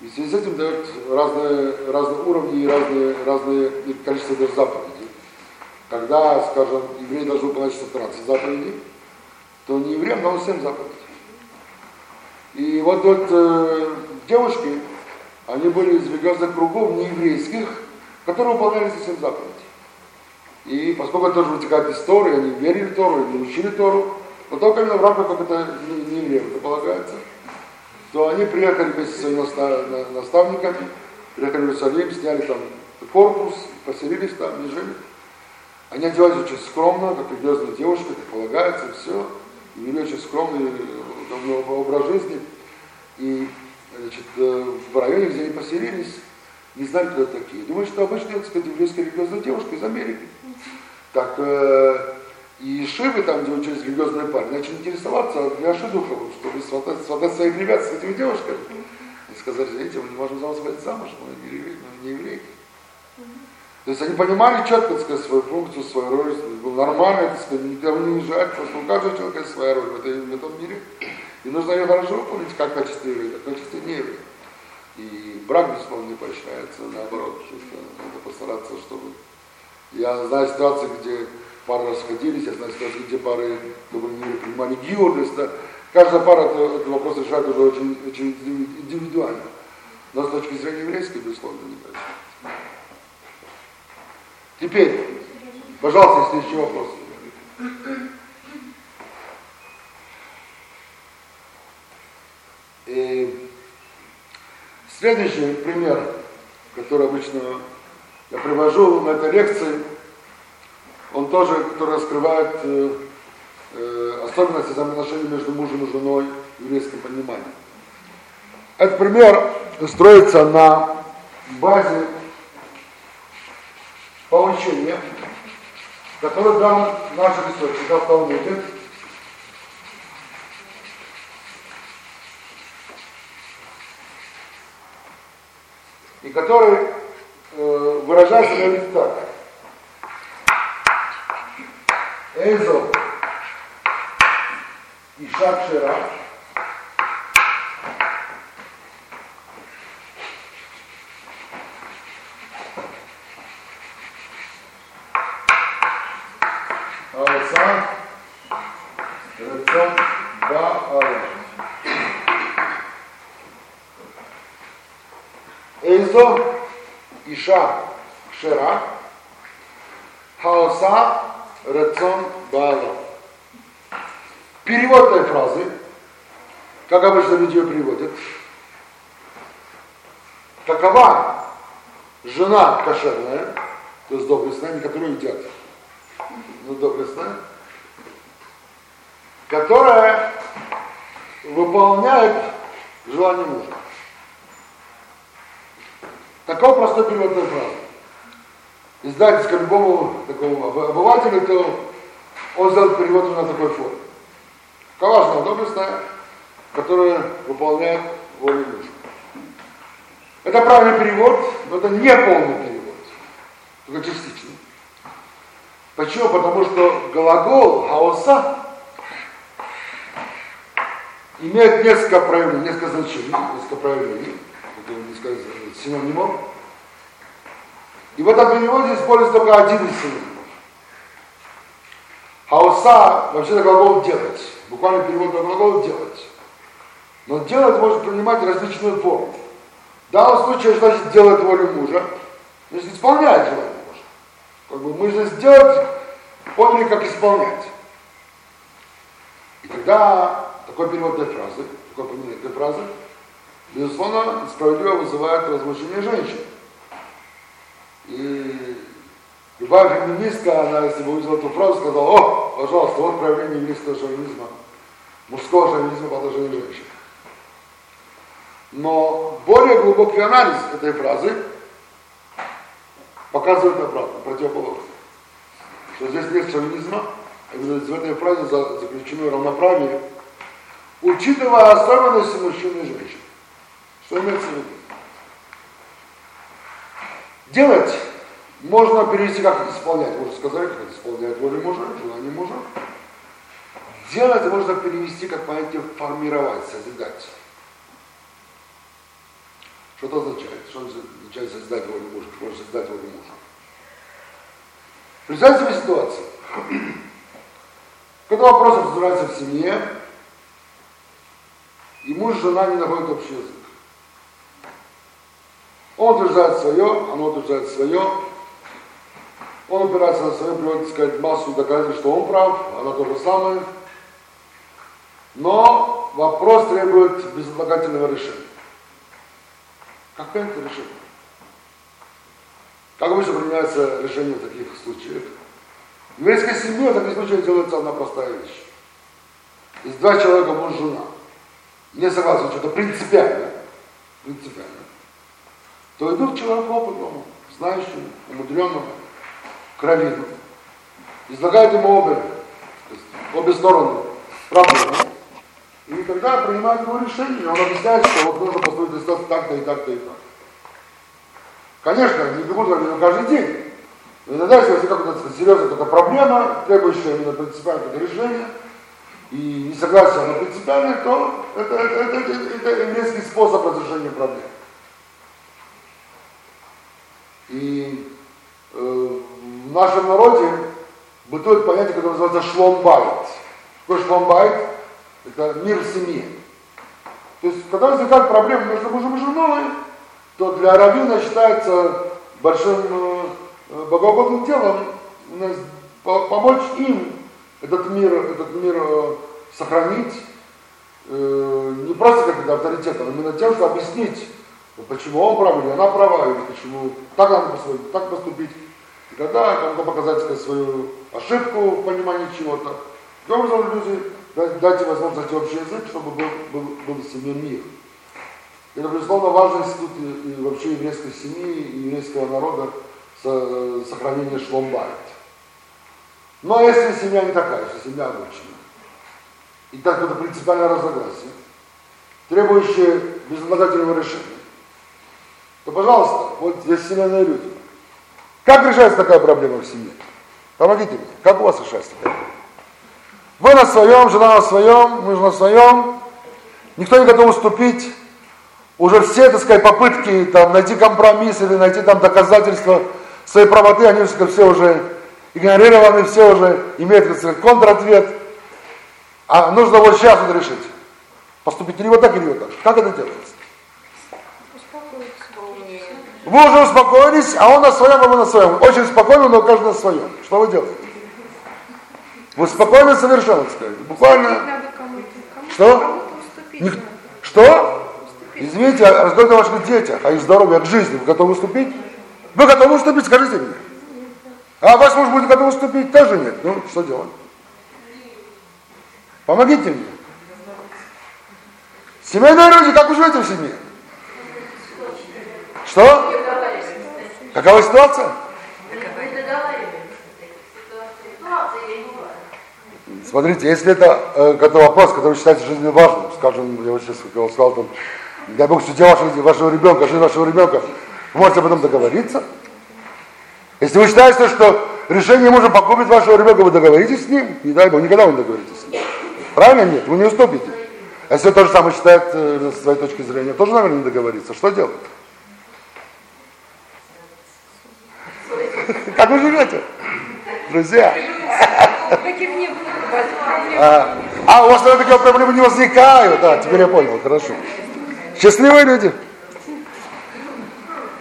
и в связи с этим дает разные, разные уровни и разные, разные количество даже заповедей. Когда, скажем, евреи должны выполнять 14 заповедей, то не евреям дано 7 заповедей. И вот, вот э, девушки, они были из религиозных кругов нееврейских, которые выполняли 7 заповедей. И поскольку тоже вытекает из Торы, они верили Тору, они учили Тору, но только именно в рамках, как это не, не евреям это полагается, то они приехали вместе со своими наставниками, приехали в Иерусалим, сняли там корпус, поселились там и жили. Они одевались очень скромно, как религиозные девушки, как полагается, все. Вели очень скромный э, образ жизни. И значит, э, в районе, где они поселились, не знали, кто это такие. Думаю, что обычная, так сказать, еврейская религиозная девушка из Америки. Так, э, и Шивы, там, где учились религиозные парни, начали интересоваться для Шидухов, чтобы сватать, сватать своих ребят с этими девушками. И сказали, знаете, мы не можем за вас выйти замуж, мы не евреи. Не. То есть они понимали четко, так сказать, свою функцию, свою роль, было нормально, так сказать, никого не унижать, просто у каждого человека есть своя роль в, этой, в этом мире. И нужно ее хорошо выполнить, как в качестве еврея, так в качестве нееврея. И брак, безусловно, не поощряется, наоборот, надо постараться, чтобы... Я знаю ситуации, где пары расходились, я знаю ситуации, где пары, которые не принимали гиор, то есть да, каждая пара этот вопрос решает уже очень, очень индивидуально. Но с точки зрения еврейской, безусловно, не поощряется. Теперь, пожалуйста, еще вопросы. И следующий пример, который обычно я привожу на этой лекции, он тоже, который раскрывает э, э, особенности взаимоотношений между мужем и женой в еврейском понимании. Этот пример строится на базе поучения, который дан в наших источниках в Талмуде, и который э, выражается говорит так. Эзо и Шакшира душа шира, хаоса рацион бала. Перевод этой фразы, как обычно люди ее приводят, такова жена кошерная, то есть доблестная, не которую едят, но доблестная, которая выполняет желание мужа. Такой простой перевод этой фразы. Издательство любому такому обывателю, то он сделает перевод на такой форме. Калашная доблестная, которая выполняет волю мужа. Это правильный перевод, но это не полный перевод, только частичный. Почему? Потому что глагол хаоса имеет несколько проявлений, несколько значений, несколько проявлений, которые несколько синонимов. И в этом переводе используется только один из синонимов. Хаоса вообще глагол делать. Буквально перевод на глагол делать. Но делать может принимать различную форму. В данном случае, значит делать волю мужа? Значит, исполнять желание мужа. Как бы мы же сделать, поняли, как исполнять. И тогда такой перевод этой фразы, такой понимание этой фразы, безусловно, справедливо вызывает возмущение женщин. И любая феминистка, она, если бы увидела эту фразу, сказала, о, пожалуйста, вот проявление еврейского шовинизма, мужского шовинизма по отношению к. Но более глубокий анализ этой фразы показывает обратно, противоположно. Что здесь нет шовинизма, а именно в этой фразе заключено равноправие, учитывая особенности мужчин и женщин. Что имеется в виду? Делать можно перевести как исполнять. Можно сказать, как исполнять волю мужа, желание мужа. Делать можно перевести как понятие формировать, созидать. Что это означает? Что означает создать волю мужа? Что может создать волю мужа? Представьте себе ситуацию. Когда вопрос обсуждается в семье, и муж и жена не находят общий язык. Он утверждает свое, она утверждает свое. Он опирается на свое, приводит, сказать, массу доказательств, что он прав, она то же самое. Но вопрос требует безотлагательного решения. Как это решение? Как обычно принимается решение в таких случаях? В еврейской семье в таких случаях делается одна простая вещь. Есть два человека, муж жена. Не согласен, что это принципиально, принципиально, то идут к человеку опытному, знающему, умудренному, кровину. Излагают ему обе, обе стороны проблемы. И тогда принимает его решение, он объясняет, что вот нужно поступить здесь так-то и так-то и так. Конечно, не бегут на каждый день. Но иногда, если какая-то серьезная какая проблема, требующая именно принципиального решения, и не согласие на принципиальное, то это, это, это, это, это еврейский способ разрешения проблем. И э, в нашем народе бытует понятие, которое называется шломбайт. Какой шломбайт? Это мир в семье. То есть, когда возникают проблемы между мужем и женой, то для раввина считается большим э, богоугодным делом помочь им этот мир, этот мир э, сохранить, э, не просто как это авторитетом, а именно тем, что объяснить, почему он прав или она права, или почему так надо поступить, так поступить. И тогда кому-то показать сказать, свою ошибку в понимании чего-то. Таким образом люди дать возможность найти общий язык, чтобы был, был, был в мир. Это, безусловно, важный институт и, и вообще еврейской семьи, и еврейского народа со, сохранения шломбайт. Но ну, если семья не такая, если семья обычная, и так это принципиальное разногласие, требующее безотлагательного решения, то, пожалуйста, вот здесь семейные люди. Как решается такая проблема в семье? Помогите мне. Как у вас решается? Вы на своем, жена на своем, муж на своем. Никто не готов уступить. Уже все, так сказать, попытки там, найти компромисс или найти там доказательства своей правоты, они все уже игнорированы, все уже имеют, так сказать, контратвет. А нужно вот сейчас вот решить. Поступить или вот так, или вот так. Как это делается? Вы уже успокоились, а он на своем, а вы на своем. Очень спокойно, но каждый на своем. Что вы делаете? Вы спокойно совершенно, сказать. Буквально... Что? Что? Извините, а разговор о ваших детях, о их здоровье, о жизни. Вы готовы уступить? Вы готовы уступить? Скажите мне. А ваш муж будет готов уступить? Тоже нет. Ну, что делать? Помогите мне. Семейные люди, как вы живете в семье? Что? Какова ситуация? Смотрите, если это э, какой вопрос, который считается жизненно важным, скажем, я вот сейчас сказал, там, дай Бог, судья вашего, вашего ребенка, жизнь вашего ребенка, вы можете об этом договориться. Если вы считаете, что решение мужа погубит вашего ребенка, вы договоритесь с ним, не дай Бог, никогда вы не договоритесь с ним. Правильно? Нет, вы не уступите. А если то же самое считает э, с своей точки зрения, тоже, наверное, не договориться. Что делать? Как вы живете? Друзья. А, у вас наверное, такие проблемы не возникают. Да, теперь я понял, хорошо. Счастливые люди.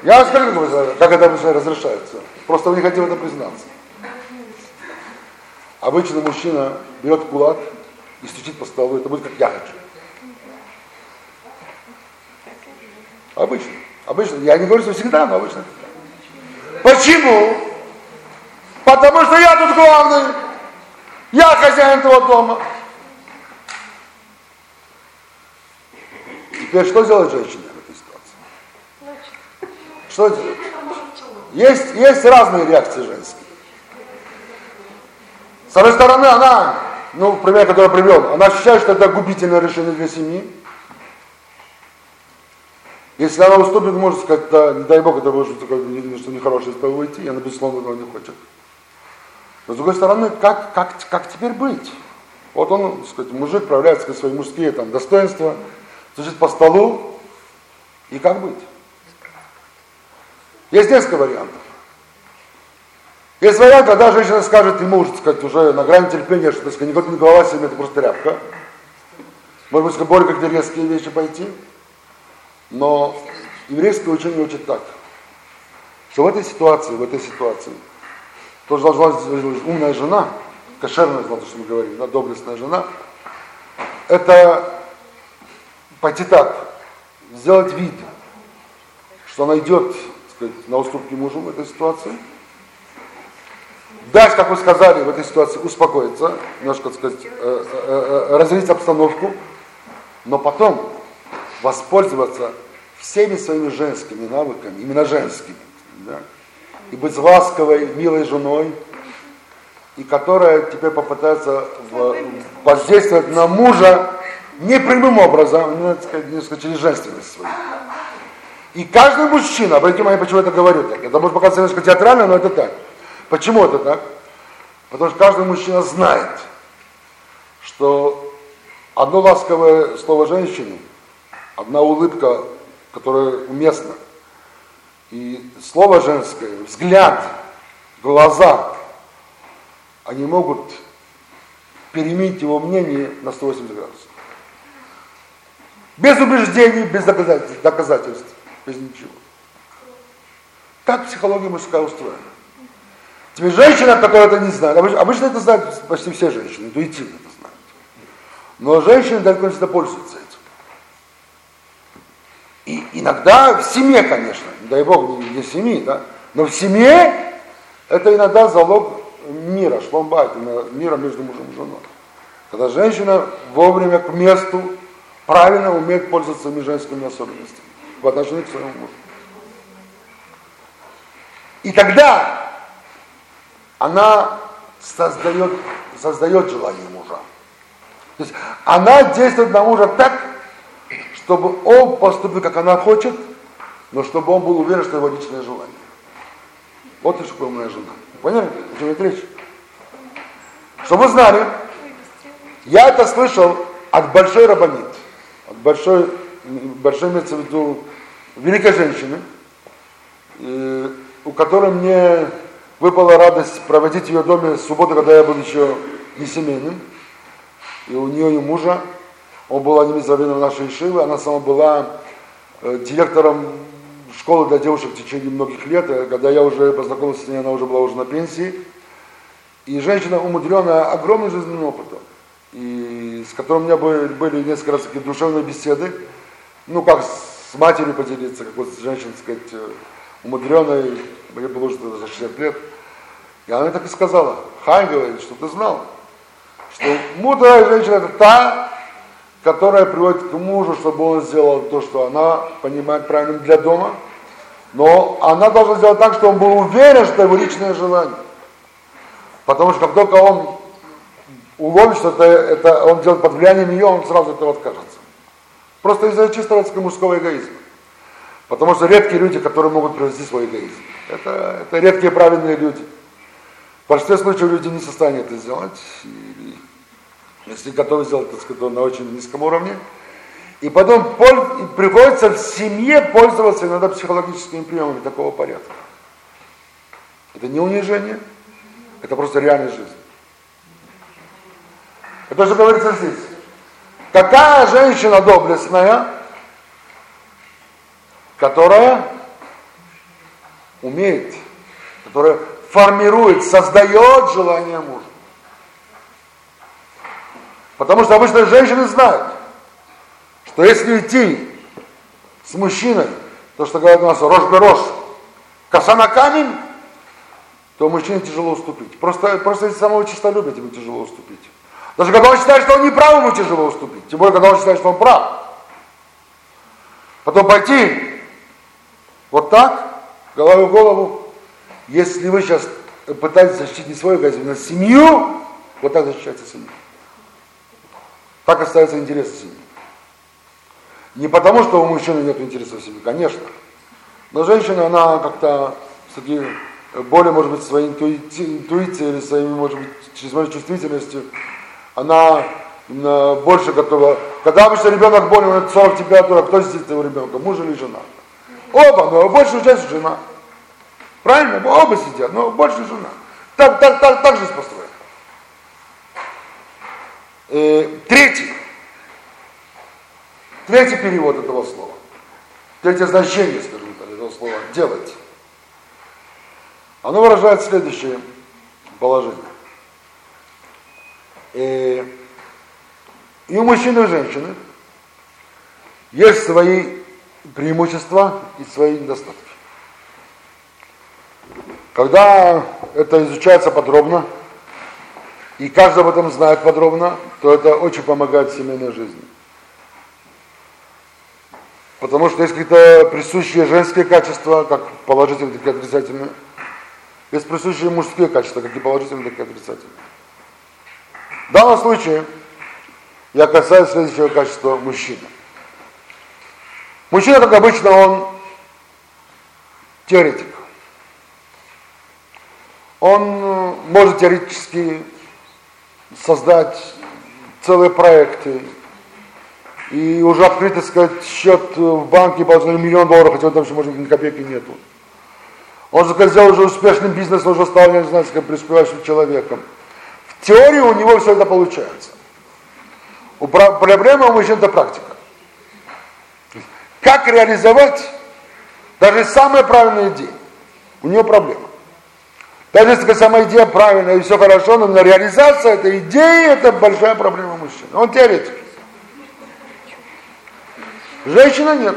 Я вам скажу, как это обычно разрешается. Просто вы не хотите в этом признаться. Обычно мужчина берет кулак и стучит по столу. Это будет как я хочу. Обычно. Обычно. Я не говорю, что всегда, но обычно. Почему? Потому что я тут главный. Я хозяин этого дома. Теперь что делать женщина в этой ситуации? Что делать? Есть, есть разные реакции женские. С одной стороны, она, ну, пример, который привел, она ощущает, что это губительное решение для семьи. Если она уступит, может сказать, да, не дай Бог, это может такое, что нехорошее из того уйти, она, безусловно, этого не хочет. Но с другой стороны, как, как, как теперь быть? Вот он, так сказать, мужик проявляет сказать, свои мужские там, достоинства, стучит по столу, и как быть? Есть несколько вариантов. Есть вариант, когда женщина скажет ему, так сказать, уже на грани терпения, что, так сказать, никакой не голова себе, это просто тряпка. Может быть, более как резкие вещи пойти. Но еврейское учение учит так, что в этой ситуации, в этой ситуации, тоже должна быть умная жена, кошерная, то, что мы говорим, да, доблестная жена, это пойти так, сделать вид, что она идет сказать, на уступки мужу в этой ситуации, дать, как вы сказали, в этой ситуации успокоиться, немножко, так сказать, э, э, э, разрить обстановку, но потом воспользоваться всеми своими женскими навыками, именно женскими, да, и быть ласковой, милой женой, и которая теперь попытается в, воздействовать на мужа непрямым образом, ну, сказать, несколько через женственность свою. И каждый мужчина, обратите внимание, почему я это говорю так, это может показаться немножко театрально, но это так. Почему это так? Потому что каждый мужчина знает, что одно ласковое слово женщине, одна улыбка, которая уместна, и слово женское, взгляд, глаза, они могут переменить его мнение на 180 градусов. Без убеждений, без доказательств, доказательств без ничего. Так психология мужская устроена. Теперь женщина, которая это не знает, обычно это знают почти все женщины, интуитивно это знают. Но женщины далеко не всегда пользуются этим. И иногда в семье, конечно, дай бог, не в семье, да, но в семье это иногда залог мира, шломбайт, мира между мужем и женой. Когда женщина вовремя к месту правильно умеет пользоваться женскими особенностями в отношении к своему мужу. И тогда она создает, создает желание мужа. То есть она действует на мужа так, чтобы он поступил, как она хочет, но чтобы он был уверен, что его личное желание. Вот и что моя жена. Поняли, о чем идет речь? Чтобы вы знали, я это слышал от большой рабонит, от большой, большой имеется в виду великой женщины, э, у которой мне выпала радость проводить в ее доме в субботу, когда я был еще не семейным. И у нее и мужа, он был одним из раввинов нашей Ишивы, она сама была э, директором школы для девушек в течение многих лет. Э, когда я уже познакомился с ней, она уже была уже на пенсии. И женщина, умудренная огромным жизненным опытом, и с которой у меня были, были несколько раз такие душевные беседы, ну как с матерью поделиться, как вот женщина, так сказать, э, умудренной, мне было уже за 60 лет. И она так и сказала, Хай говорит, что ты знал, что мудрая женщина это та, которая приводит к мужу, чтобы он сделал то, что она понимает правильным для дома, Но она должна сделать так, чтобы он был уверен, что это его личное желание. Потому что как только он уловит, что это, это он делает под влиянием ее, он сразу этого откажется. Просто из-за чисто мужского эгоизма. Потому что редкие люди, которые могут провести свой эгоизм. Это, это редкие правильные люди. В большинстве случаев люди не в состоянии это сделать. И, если готовы сделать, так сказать, на очень низком уровне. И потом приходится в семье пользоваться иногда психологическими приемами такого порядка. Это не унижение, это просто реальная жизнь. Это же говорится здесь. Какая женщина доблестная, которая умеет, которая формирует, создает желание мужа. Потому что обычно женщины знают, что если идти с мужчиной, то, что говорят у нас, рожь рожь, коса на камень, то мужчине тяжело уступить. Просто, просто из самого честолюбия тебе тяжело уступить. Даже когда он считает, что он не прав, ему тяжело уступить. Тем более, когда он считает, что он прав. Потом пойти вот так, головой в голову. Если вы сейчас пытаетесь защитить не свою а семью, вот так защищается семью. Так остаются интересы семьи. Не потому, что у мужчины нет интереса в семье, конечно. Но женщина, она как-то все-таки более, может быть, своей интуицией или своей, может быть, через свою чувствительностью, она больше готова. Когда обычно ребенок болен, это 40 температура, кто сидит этого ребенка, муж или жена? Оба, но большую часть жена. Правильно? Оба сидят, но больше жена. Так, так, так, так жизнь построена. Э, третий. Третий перевод этого слова. Третье значение, скажем так, этого слова делать. Оно выражает следующее положение. И, и у мужчины и у женщины есть свои преимущества и свои недостатки. Когда это изучается подробно, и каждый об этом знает подробно, то это очень помогает семейной жизни. Потому что есть какие-то присущие женские качества, как положительные, так и отрицательные. Есть присущие мужские качества, как и положительные, так и отрицательные. В данном случае я касаюсь следующего качества мужчины. Мужчина, как обычно, он теоретик. Он э, может теоретически создать целые проекты, и уже открыть, сказать, счет в банке положили миллион долларов, хотя там еще, может быть, ни копейки нету. Он сделал уже бизнес, он уже стал, я не знаю, как преуспевающим человеком. В теории у него все это получается. У проблема у мужчин это практика. Как реализовать даже самые правильные идеи? У него проблема. Даже если сама идея правильная и все хорошо, но реализация этой идеи это большая проблема мужчины. Он теоретик. Женщина нет.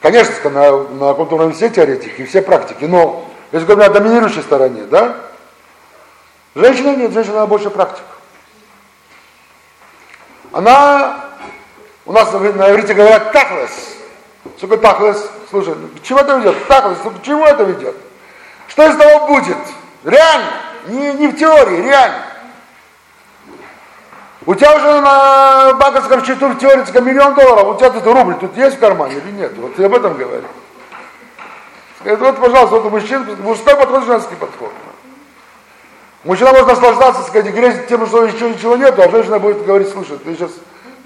Конечно, на, на уровне все теоретики, все практики, но если говорить о доминирующей стороне, да, женщина нет, женщина больше практик. Она, у нас на иврите говорят тахлес. Что такое тахлес? Слушай, к чему это ведет? Тахлес, к чему это ведет? Что из того будет? Реально, не, не в теории, реально. У тебя уже на банковском счету в теоретическом миллион долларов, у тебя тут рубль тут есть в кармане или нет? Вот ты об этом говоришь. Скажет, вот, пожалуйста, вот у мужчин, мужской подход, женский подход. Мужчина может наслаждаться, сказать, грезить тем, что еще ничего нет, а женщина будет говорить, слушай, ты сейчас,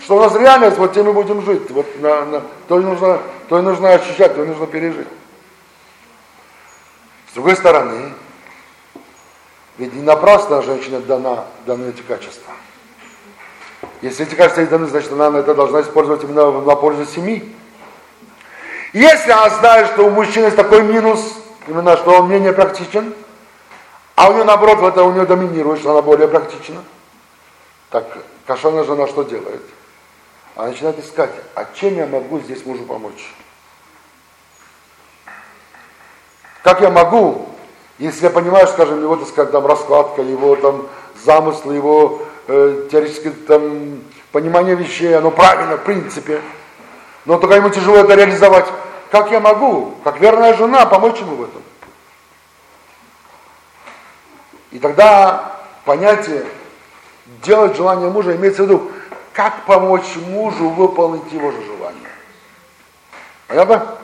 что у нас реальность, вот тем мы будем жить. Вот на, на, то, и нужно, то и нужно ощущать, то и нужно пережить. С другой стороны, ведь не напрасно женщине дана, даны эти качества. Если эти качества ей даны, значит, она это должна использовать именно на пользу семьи. Если она знает, что у мужчины есть такой минус, именно что он менее практичен, а у нее наоборот это у нее доминирует, что она более практична, так кошерная жена что делает? Она начинает искать, а чем я могу здесь мужу помочь? Как я могу, если я понимаю, скажем, его, так сказать, там раскладка, его там замыслы, его э, теоретическое там, понимание вещей, оно правильно, в принципе. Но только ему тяжело это реализовать. как я могу, как верная жена, помочь ему в этом? И тогда понятие делать желание мужа имеется в виду, как помочь мужу выполнить его же желание. Понятно?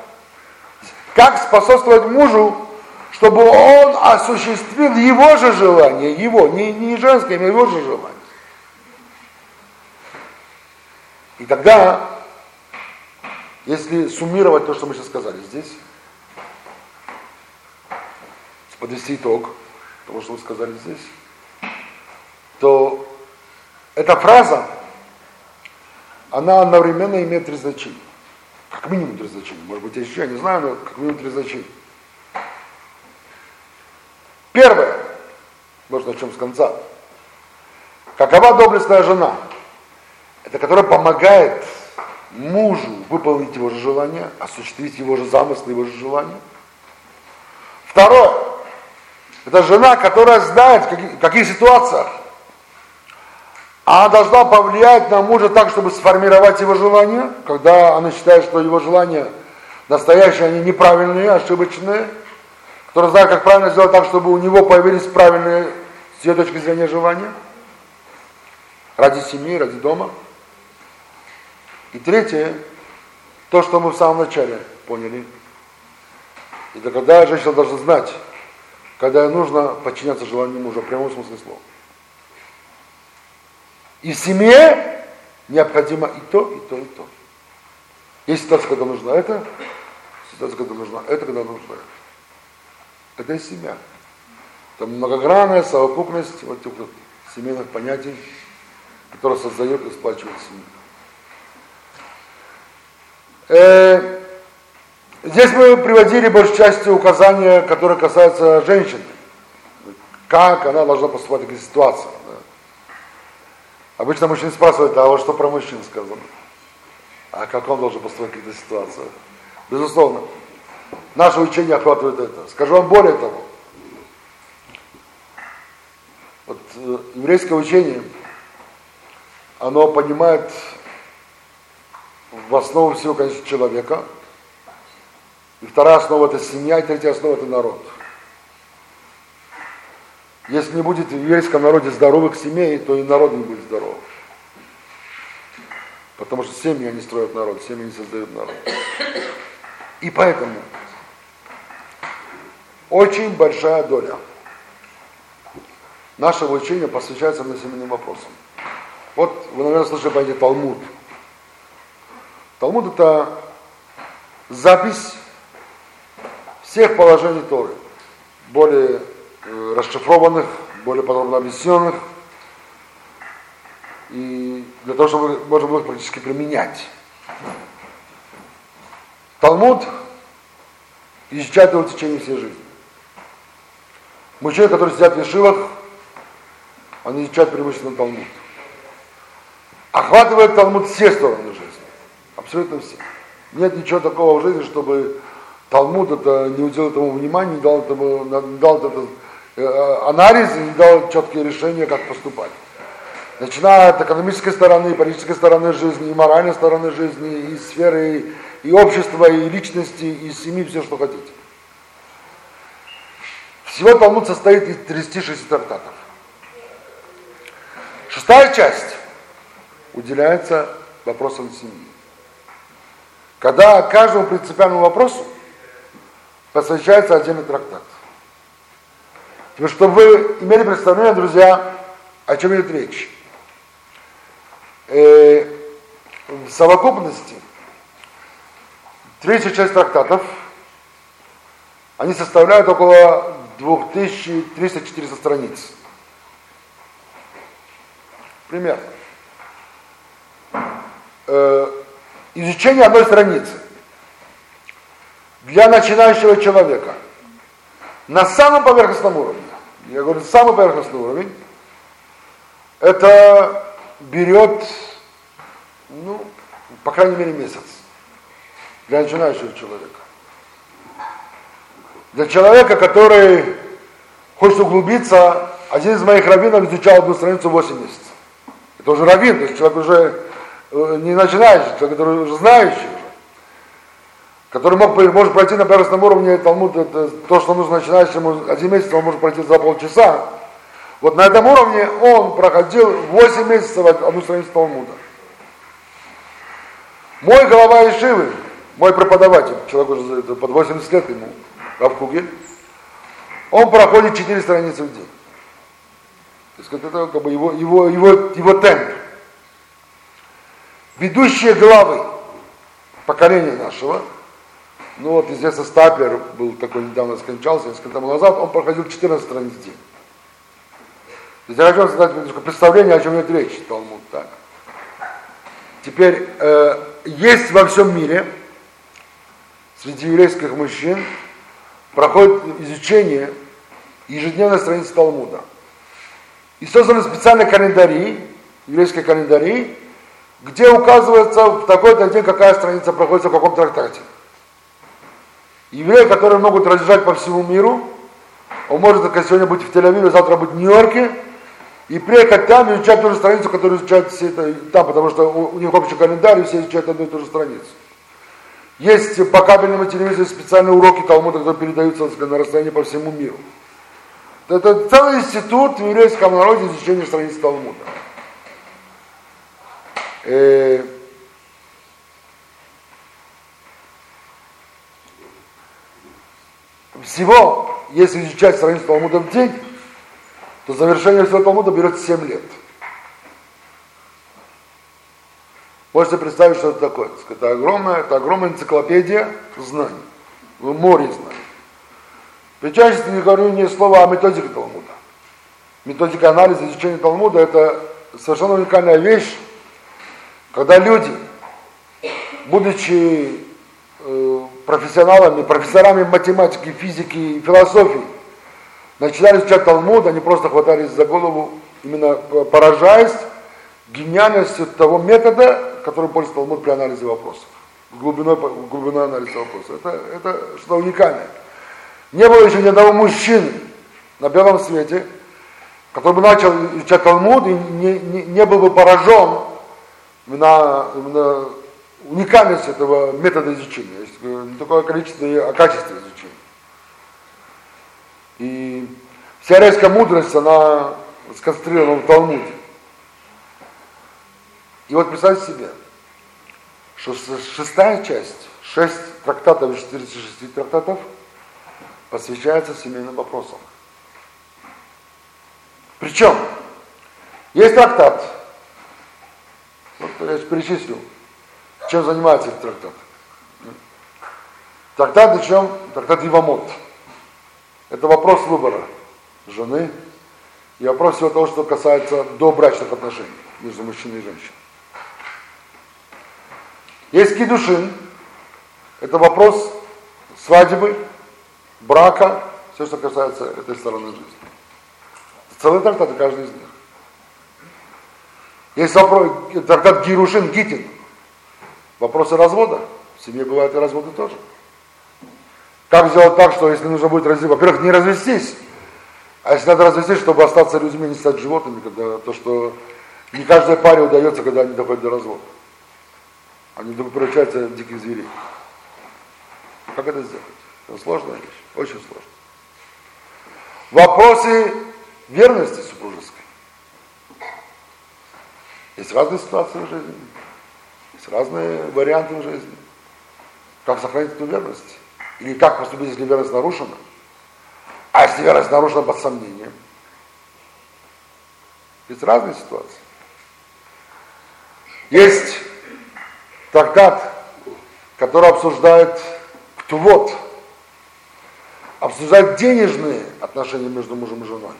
Как способствовать мужу, чтобы он осуществил его же желание, его, не, не женское, но его же желание. И тогда, если суммировать то, что мы сейчас сказали здесь, подвести итог того, что мы сказали здесь, то эта фраза, она одновременно имеет три значения. Как минимум три значения. Может быть, еще, я не знаю, но как минимум три значения. Первое, может начнем с конца. Какова доблестная жена? Это которая помогает мужу выполнить его же желание, осуществить его же замыслы, его же желания. Второе, это жена, которая знает, в каких, в каких ситуациях она должна повлиять на мужа так, чтобы сформировать его желание, когда она считает, что его желания настоящие, они неправильные, ошибочные, который знает, как правильно сделать так, чтобы у него появились правильные, с ее точки зрения, желания, ради семьи, ради дома. И третье, то, что мы в самом начале поняли, это когда женщина должна знать, когда ей нужно подчиняться желанию мужа, в прямом смысле слова. И семье необходимо и то, и то, и то. Есть ситуация, когда нужно это, ситуация, когда нужно это, когда нужно это. Это и семья. Это многогранная совокупность вот этих вот семейных понятий, которые создают и сплачивают семью. Э, здесь мы приводили большей части указания, которые касаются женщины. Как она должна поступать в таких ситуациях. Да. Обычно мужчины спрашивают, а вот что про мужчин сказано? А как он должен поступать в каких-то ситуациях? Безусловно. Наше учение охватывает это. Скажу вам более того. Вот э, еврейское учение, оно понимает в основу всего, конечно, человека. И вторая основа это семья, и третья основа это народ. Если не будет в еврейском народе здоровых семей, то и народ не будет здоров. Потому что семьи они строят народ, семьи не создают народ. И поэтому очень большая доля нашего учения посвящается семейным вопросам. Вот вы, наверное, слышали понятие Талмуд. Талмуд это запись всех положений Торы, более расшифрованных, более подробно объясненных, и для того, чтобы можно было их практически применять. Талмуд изучает его в течение всей жизни. Мужчины, которые сидят в Ешивах, они изучают преимущественно Талмуд. Охватывает Талмуд все стороны жизни. Абсолютно все. Нет ничего такого в жизни, чтобы Талмуд это не уделил этому внимания, не дал, этому, не дал этот э, анализ и дал четкие решения, как поступать. Начиная от экономической стороны, политической стороны жизни, и моральной стороны жизни, и сферы, и общества, и личности, и семьи, все, что хотите. Всего Талмуд состоит из 36 трактатов. Шестая часть уделяется вопросам семьи. Когда каждому принципиальному вопросу посвящается отдельный трактат. Теперь, чтобы вы имели представление, друзья, о чем идет речь. Э, в совокупности 36 трактатов, они составляют около 2300-400 страниц. Примерно. Э, изучение одной страницы для начинающего человека на самом поверхностном уровне, я говорю, самый поверхностный уровень, это берет, ну, по крайней мере, месяц для начинающего человека. Для человека, который хочет углубиться, один из моих раввинов изучал одну страницу 8 месяцев. Это уже раввин, то есть человек уже э, не начинающий, человек, который уже знающий. Который мог, может пройти на поверхностном уровне Талмуд, это то, что нужно начинающему один месяц, он может пройти за полчаса. Вот на этом уровне он проходил 8 месяцев одну страницу Талмуда. Мой глава Ишивы, мой преподаватель, человек уже под 80 лет ему, Рав Кугель, он проходит 4 страницы в день. То есть это как бы его, его, его, его темп. Ведущие главы поколения нашего, ну вот известно Стапер был такой недавно скончался, несколько тому назад, он проходил 14 страниц в день. То есть я хочу задать представление, о чем идет речь, Талмуд, так. Теперь, э, есть во всем мире, среди еврейских мужчин, проходит изучение ежедневной страницы Талмуда. И созданы специальные календари, еврейские календари, где указывается в такой-то день, какая страница проходится в каком трактате. Евреи, которые могут разъезжать по всему миру, он может как сегодня быть в Тель-Авиве, завтра быть в Нью-Йорке, и приехать там и изучать ту же страницу, которую изучают все это там, потому что у, у них общий календарь, и все изучают одну и ту же страницу. Есть по кабельному телевизору специальные уроки Талмуда, которые передаются на расстоянии по всему миру. Это целый институт в еврейском народе изучения страниц Талмуда. Всего, если изучать страницу Талмуда в день, то завершение всего Талмуда берет 7 лет. Можете представить, что это такое. Это огромная, это огромная энциклопедия знаний, море знаний. При части не говорю ни слова о методике Талмуда. Методика анализа изучения Талмуда – это совершенно уникальная вещь, когда люди, будучи э, профессионалами, профессорами математики, физики и философии, начинали изучать Талмуд, они просто хватались за голову, именно поражаясь гениальностью того метода, который пользуется Талмуд при анализе вопросов, глубиной, глубиной анализа вопросов. Это, это что-то уникальное. Не было еще ни одного мужчины на белом свете, который бы начал изучать Талмуд и не, не, не был бы поражен на, на уникальность этого метода изучения. Есть не такое количество, а качество изучения. И вся резкая мудрость, она сконцентрирована в Талмуде. И вот представьте себе, что шестая часть, шесть трактатов из 46 трактатов посвящается семейным вопросам. Причем, есть трактат, вот я перечислю, чем занимается этот трактат. Трактат о чем? Трактат Ивамот. Это вопрос выбора жены и вопрос всего того, что касается добрачных отношений между мужчиной и женщиной. Есть кидушин, это вопрос свадьбы, брака, все, что касается этой стороны жизни. Целый трактат, каждый из них. Есть вопрос, трактат Гирушин Гитин. Вопросы развода. В семье бывают и разводы тоже. Как сделать так, что если нужно будет развестись, во-первых, не развестись, а если надо развестись, чтобы остаться людьми, не стать животными, когда то, что не каждой паре удается, когда они доходят до развода. Они вдруг превращаются в диких зверей. Как это сделать? Это сложная вещь, очень сложно. Вопросы верности супружеской. Есть разные ситуации в жизни, есть разные варианты в жизни. Как сохранить эту верность? Или как поступить, если верность нарушена? А если верность нарушена под сомнением? Есть разные ситуации. Есть трактат, который обсуждает ктувот, обсуждать денежные отношения между мужем и женой.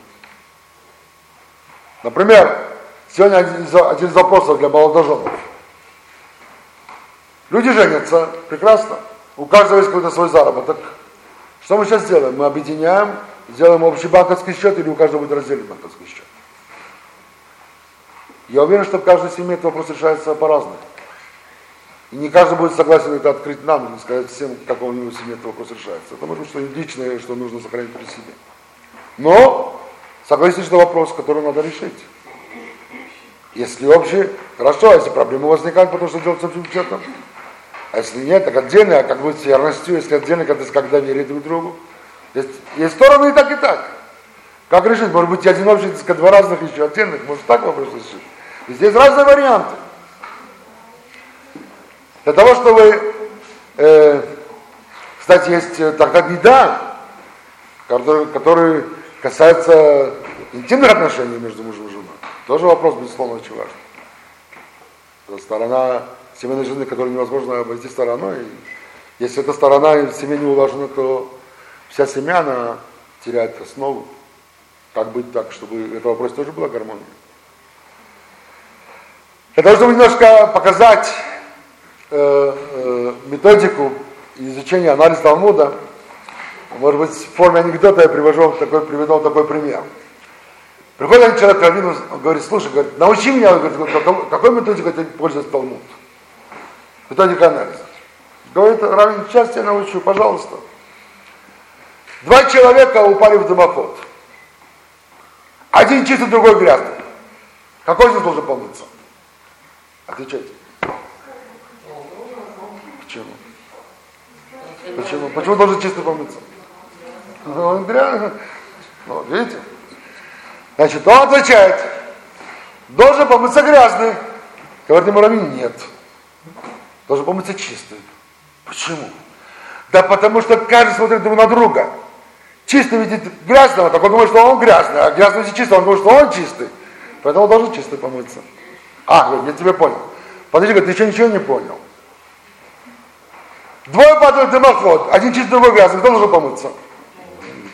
Например, сегодня один из, один из вопросов для молодоженов. Люди женятся, прекрасно. У каждого есть какой-то свой заработок. Что мы сейчас делаем? Мы объединяем, сделаем общий банковский счет или у каждого будет раздельный банковский счет. Я уверен, что в каждой семье этот вопрос решается по-разному. И не каждый будет согласен это открыть нам и сказать всем, как него в семье этот вопрос решается. Это может быть что-нибудь личное, что нужно сохранить при себе. Но согласитесь, что вопрос, который надо решить. Если общий, хорошо, а если проблемы возникают, потому что делать с общим бюджетом, А если нет, так отдельно, а как будет с верностью, если отдельно, когда, когда верит друг другу. Есть, есть стороны и так, и так. Как решить? Может быть, один общий, так два разных еще отдельных, может так вопрос решить. Здесь разные варианты. Для того, чтобы, э, кстати, есть э, тогда беда, который, который касается интимных отношений между мужем и женой. Тоже вопрос, безусловно, очень важный. Сторона семейной жизни, которую невозможно обойти стороной. Если эта сторона в семье не уложена, то вся семья, она теряет основу. Как быть так, чтобы в этом вопросе тоже была гармония? Того, чтобы немножко показать э, э, методику изучения анализа Талмуда, может быть, в форме анекдота я привожу такой, приведу такой пример. Приходит один человек к Равину, говорит, слушай, говорит, научи меня, говорит, какой, какой методикой ты пользуешься Талмуд? Методика анализа. Говорит, Равин, сейчас я научу, пожалуйста. Два человека упали в дымоход. Один чистый, другой грязный. Какой них должен помыться? Отвечайте. Почему? Почему? Почему должен чистый помыться? Он грязный. Вот, видите? Значит, он отвечает, должен помыться грязный. Говорит ему Равин, нет. Должен помыться чистый. Почему? Да потому что каждый смотрит друг на друга. Чистый видит грязного, так он думает, что он грязный, а грязный видит чистый, он думает, что он чистый. Поэтому он должен чистый помыться. А, я тебя понял. Подожди, говорит, ты еще ничего не понял. Двое падают дымоход, один чистый, другой грязный, кто должен помыться?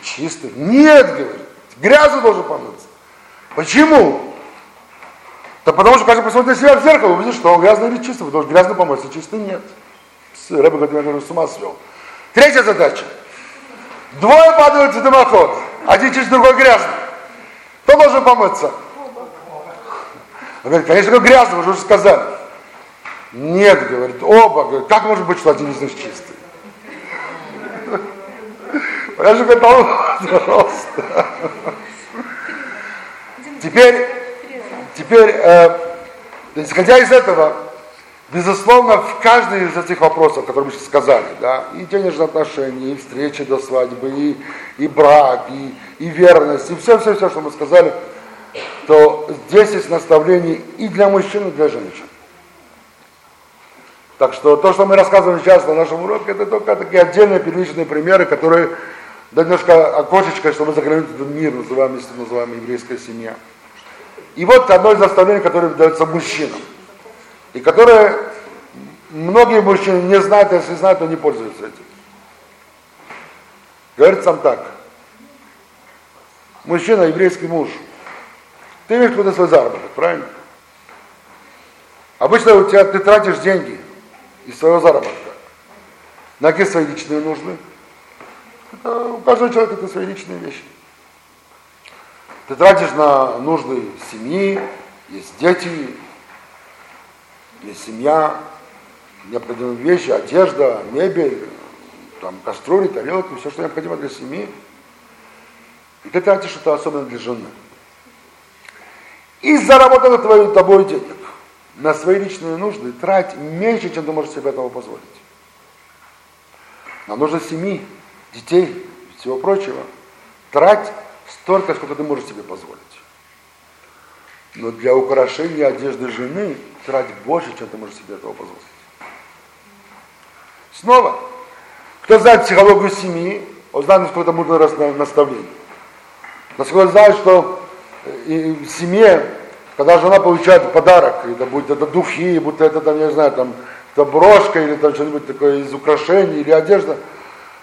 Чистый. Нет, говорит, грязный должен помыться. Почему? Да потому что каждый посмотрит на себя в зеркало, увидит, что он грязный или чистый, потому что грязный помыться, чистый нет. Говорит, я говорю, с ума свел. Третья задача. Двое падают в дымоход, один чистый, другой грязный. Кто должен помыться? Он говорит, конечно, как грязный, вы уже сказали. Нет, говорит, оба. Говорит, как может быть, что один из них чистый? Я же говорю, пожалуйста. Теперь, теперь, э, исходя из этого, безусловно, в каждый из этих вопросов, которые мы сейчас сказали, да, и денежные отношения, и встречи до свадьбы, и, и брак, и, и верность, и все-все-все, что мы сказали, то здесь есть наставление и для мужчин, и для женщин. Так что то, что мы рассказываем сейчас на нашем уроке, это только такие отдельные первичные примеры, которые да немножко окошечко, чтобы заглянуть в мир, называемый, называемый еврейская семья. И вот одно из наставлений, которое дается мужчинам. И которое многие мужчины не знают, а если знают, то не пользуются этим. Говорит сам так. Мужчина, еврейский муж, ты имеешь какой-то свой заработок, правильно? Обычно у тебя ты тратишь деньги из своего заработка на какие свои личные нужды. Это, у каждого человека это свои личные вещи. Ты тратишь на нужды семьи, есть дети, есть семья, необходимые вещи, одежда, мебель, там, кастрюли, тарелки, все, что необходимо для семьи. И ты тратишь это особенно для жены. И заработанных твоей тобой денег на свои личные нужды трать меньше, чем ты можешь себе этого позволить. На нужды семьи, детей всего прочего трать столько, сколько ты можешь себе позволить. Но для украшения одежды жены трать больше, чем ты можешь себе этого позволить. Снова, кто знает психологию семьи, он знает, насколько это мудрое наставление. Насколько знает, что и в семье, когда жена получает подарок, это будет это духи, будто это там, я не знаю, там, это брошка или там что-нибудь такое из украшений или одежда,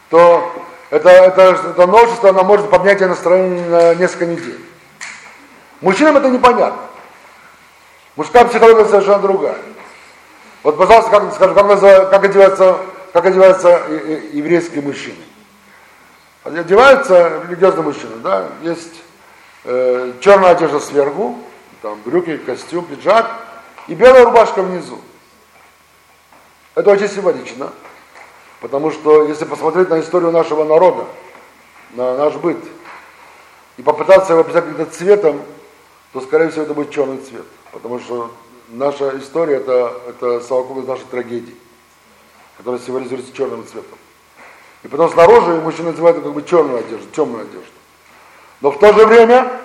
то это, это, это новшество, оно может поднять настроение на несколько недель. Мужчинам это непонятно. Мужская психология совершенно другая. Вот, пожалуйста, как, скажу, как, как одеваются, как одеваются еврейские мужчины. Одеваются религиозные мужчины, да, есть э, черная одежда сверху, там брюки, костюм, пиджак и белая рубашка внизу. Это очень символично, потому что если посмотреть на историю нашего народа, на наш быт, и попытаться его описать каким-то цветом, то, скорее всего, это будет черный цвет, потому что наша история это, это совокупность нашей трагедии. которая символизируется черным цветом. И потом снаружи мужчина называют как бы черную одежду, темную одежду. Но в то же время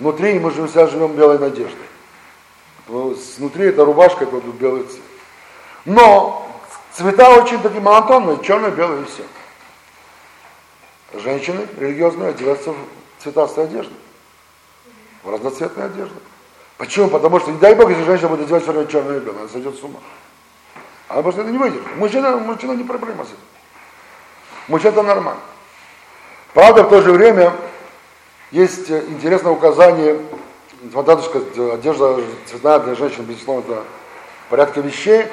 внутри мы же вся живем белой надеждой. Внутри это рубашка, это белый цвет. Но цвета очень такие монотонные, черное, белое и все. Женщины религиозные одеваются в цветастые одежды, в разноцветные одежды. Почему? Потому что, не дай Бог, если женщина будет одевать все время черное и белое, она сойдет с ума. Она просто это не выдержит. Мужчина, мужчина не проблема с этим. Мужчина это нормально. Правда, в то же время есть интересное указание, фантастика, одежда цветная для женщин, безусловно, это порядка вещей,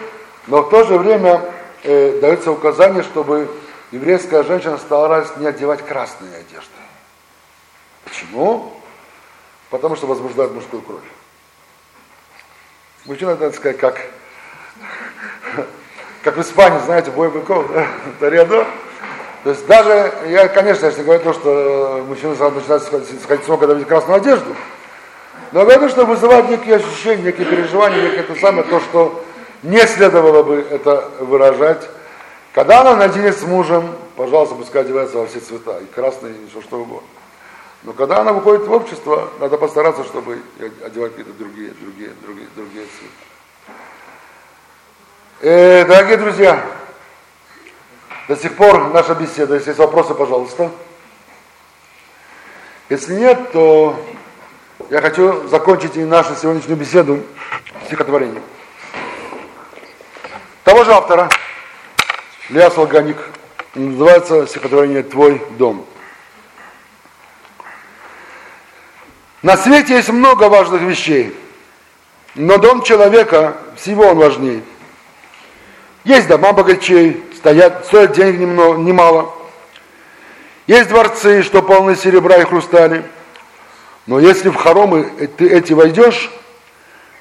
но в то же время э, дается указание, чтобы еврейская женщина старалась не одевать красные одежды. Почему? Потому что возбуждает мужскую кровь. Мужчина, так сказать, как, как в Испании, знаете, бой быков, да? То есть даже, я, конечно, если говорю то, что мужчина сразу начинает сходить с ног, когда видит красную одежду, но говорю, что вызывает некие ощущения, некие переживания, некие то самое, то, что не следовало бы это выражать. Когда она наденет с мужем, пожалуйста, пускай одевается во все цвета, и красный, и все что угодно. Но когда она выходит в общество, надо постараться, чтобы одевать какие-то другие, другие, другие, другие цвета. Э, дорогие друзья, до сих пор наша беседа. Если есть вопросы, пожалуйста. Если нет, то я хочу закончить и нашу сегодняшнюю беседу стихотворением. Того же автора, Леа Солганик, называется стихотворение «Твой дом». На свете есть много важных вещей, но дом человека всего он важнее. Есть дома богачей, стоят, стоят денег немного, немало. Есть дворцы, что полны серебра и хрустали. Но если в хоромы ты эти войдешь,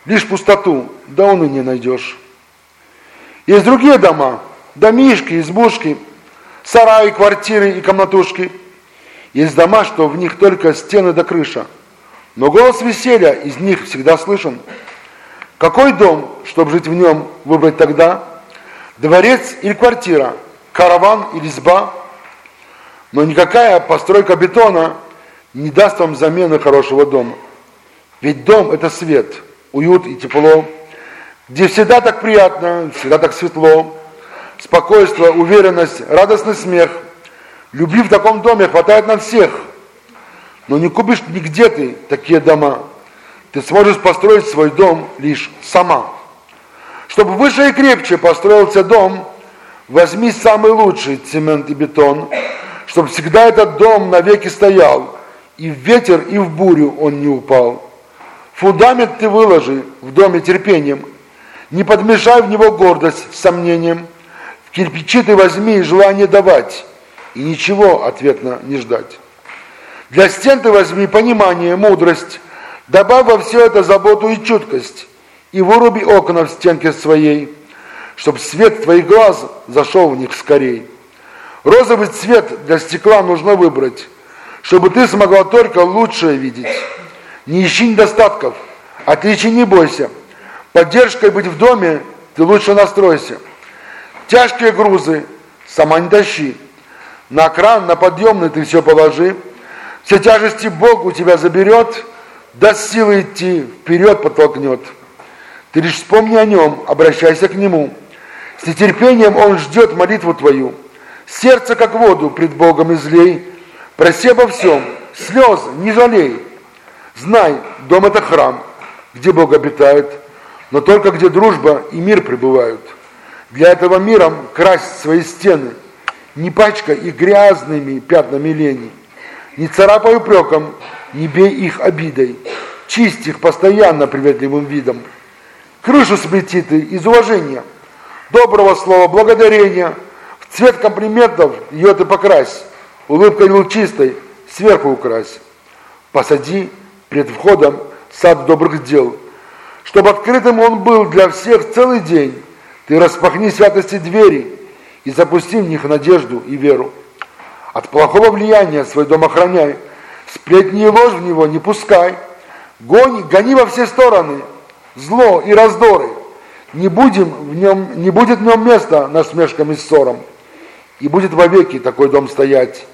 лишь пустоту, да он и не найдешь. Есть другие дома, домишки, избушки, сараи, квартиры и комнатушки. Есть дома, что в них только стены да крыша. Но голос веселья из них всегда слышен. Какой дом, чтобы жить в нем, выбрать тогда? Дворец или квартира, караван или изба, но никакая постройка бетона не даст вам замены хорошего дома. Ведь дом – это свет, уют и тепло, где всегда так приятно, всегда так светло, спокойствие, уверенность, радостный смех. Любви в таком доме хватает на всех, но не купишь нигде ты такие дома. Ты сможешь построить свой дом лишь сама. Чтобы выше и крепче построился дом, возьми самый лучший цемент и бетон, чтобы всегда этот дом навеки стоял, и в ветер, и в бурю он не упал. Фундамент ты выложи в доме терпением, не подмешай в него гордость с сомнением. В кирпичи ты возьми желание давать, и ничего ответно не ждать. Для стен ты возьми понимание, мудрость, добавь во все это заботу и чуткость, и выруби окна в стенке своей, чтобы свет твоих глаз зашел в них скорей. Розовый цвет для стекла нужно выбрать, чтобы ты смогла только лучшее видеть. Не ищи недостатков, отличий не бойся. Поддержкой быть в доме ты лучше настройся. Тяжкие грузы сама не тащи. На кран, на подъемный ты все положи. Все тяжести Бог у тебя заберет, даст силы идти, вперед подтолкнет. Ты лишь вспомни о нем, обращайся к нему. С нетерпением он ждет молитву твою. Сердце, как воду, пред Богом излей. Проси обо всем, слез не жалей. Знай, дом это храм, где Бог обитает, но только где дружба и мир пребывают. Для этого миром красть свои стены, не пачкай их грязными пятнами лени, не царапай упреком, не бей их обидой, чисть их постоянно приветливым видом. Крышу сплети ты из уважения, доброго слова, благодарения, в цвет комплиментов ее ты покрась, улыбкой лучистой сверху укрась. Посади пред входом сад добрых дел, чтобы открытым он был для всех целый день. Ты распахни святости двери и запусти в них надежду и веру. От плохого влияния свой дом охраняй, сплетни и ложь в него не пускай, гони, гони во все стороны, зло и раздоры. Не, будем в нем, не будет в нем места насмешкам и ссорам, и будет вовеки такой дом стоять.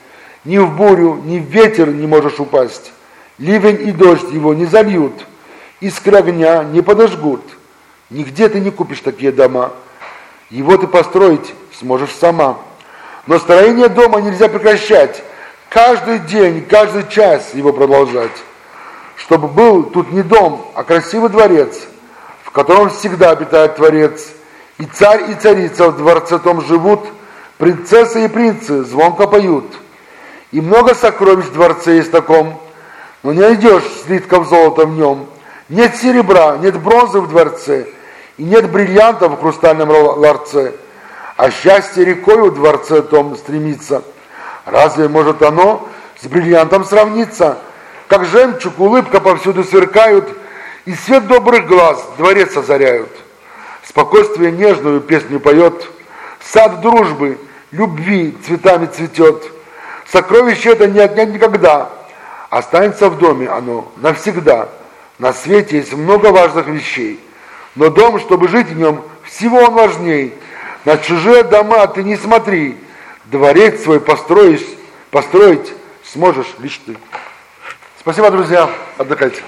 Ни в бурю, ни в ветер не можешь упасть. Ливень и дождь его не зальют, искры огня не подожгут. Нигде ты не купишь такие дома. Его ты построить сможешь сама. Но строение дома нельзя прекращать. Каждый день, каждый час его продолжать. Чтобы был тут не дом, а красивый дворец, в котором всегда обитает Творец. И царь, и царица в дворце том живут, принцессы и принцы звонко поют. И много сокровищ в дворце есть таком, но не найдешь слитков золота в нем. Нет серебра, нет бронзы в дворце, и нет бриллиантов в хрустальном ларце. А счастье рекой в дворце том стремится. Разве может оно с бриллиантом сравниться? Как жемчуг, улыбка повсюду сверкают, и свет добрых глаз дворец озаряют. Спокойствие нежную песню поет, сад дружбы, любви цветами цветет. Сокровище это не отнять никогда, останется в доме оно навсегда. На свете есть много важных вещей, но дом, чтобы жить в нем, всего он важней. На чужие дома ты не смотри, дворец свой построишь, построить сможешь лишь ты. Спасибо, друзья. Отдыхайте.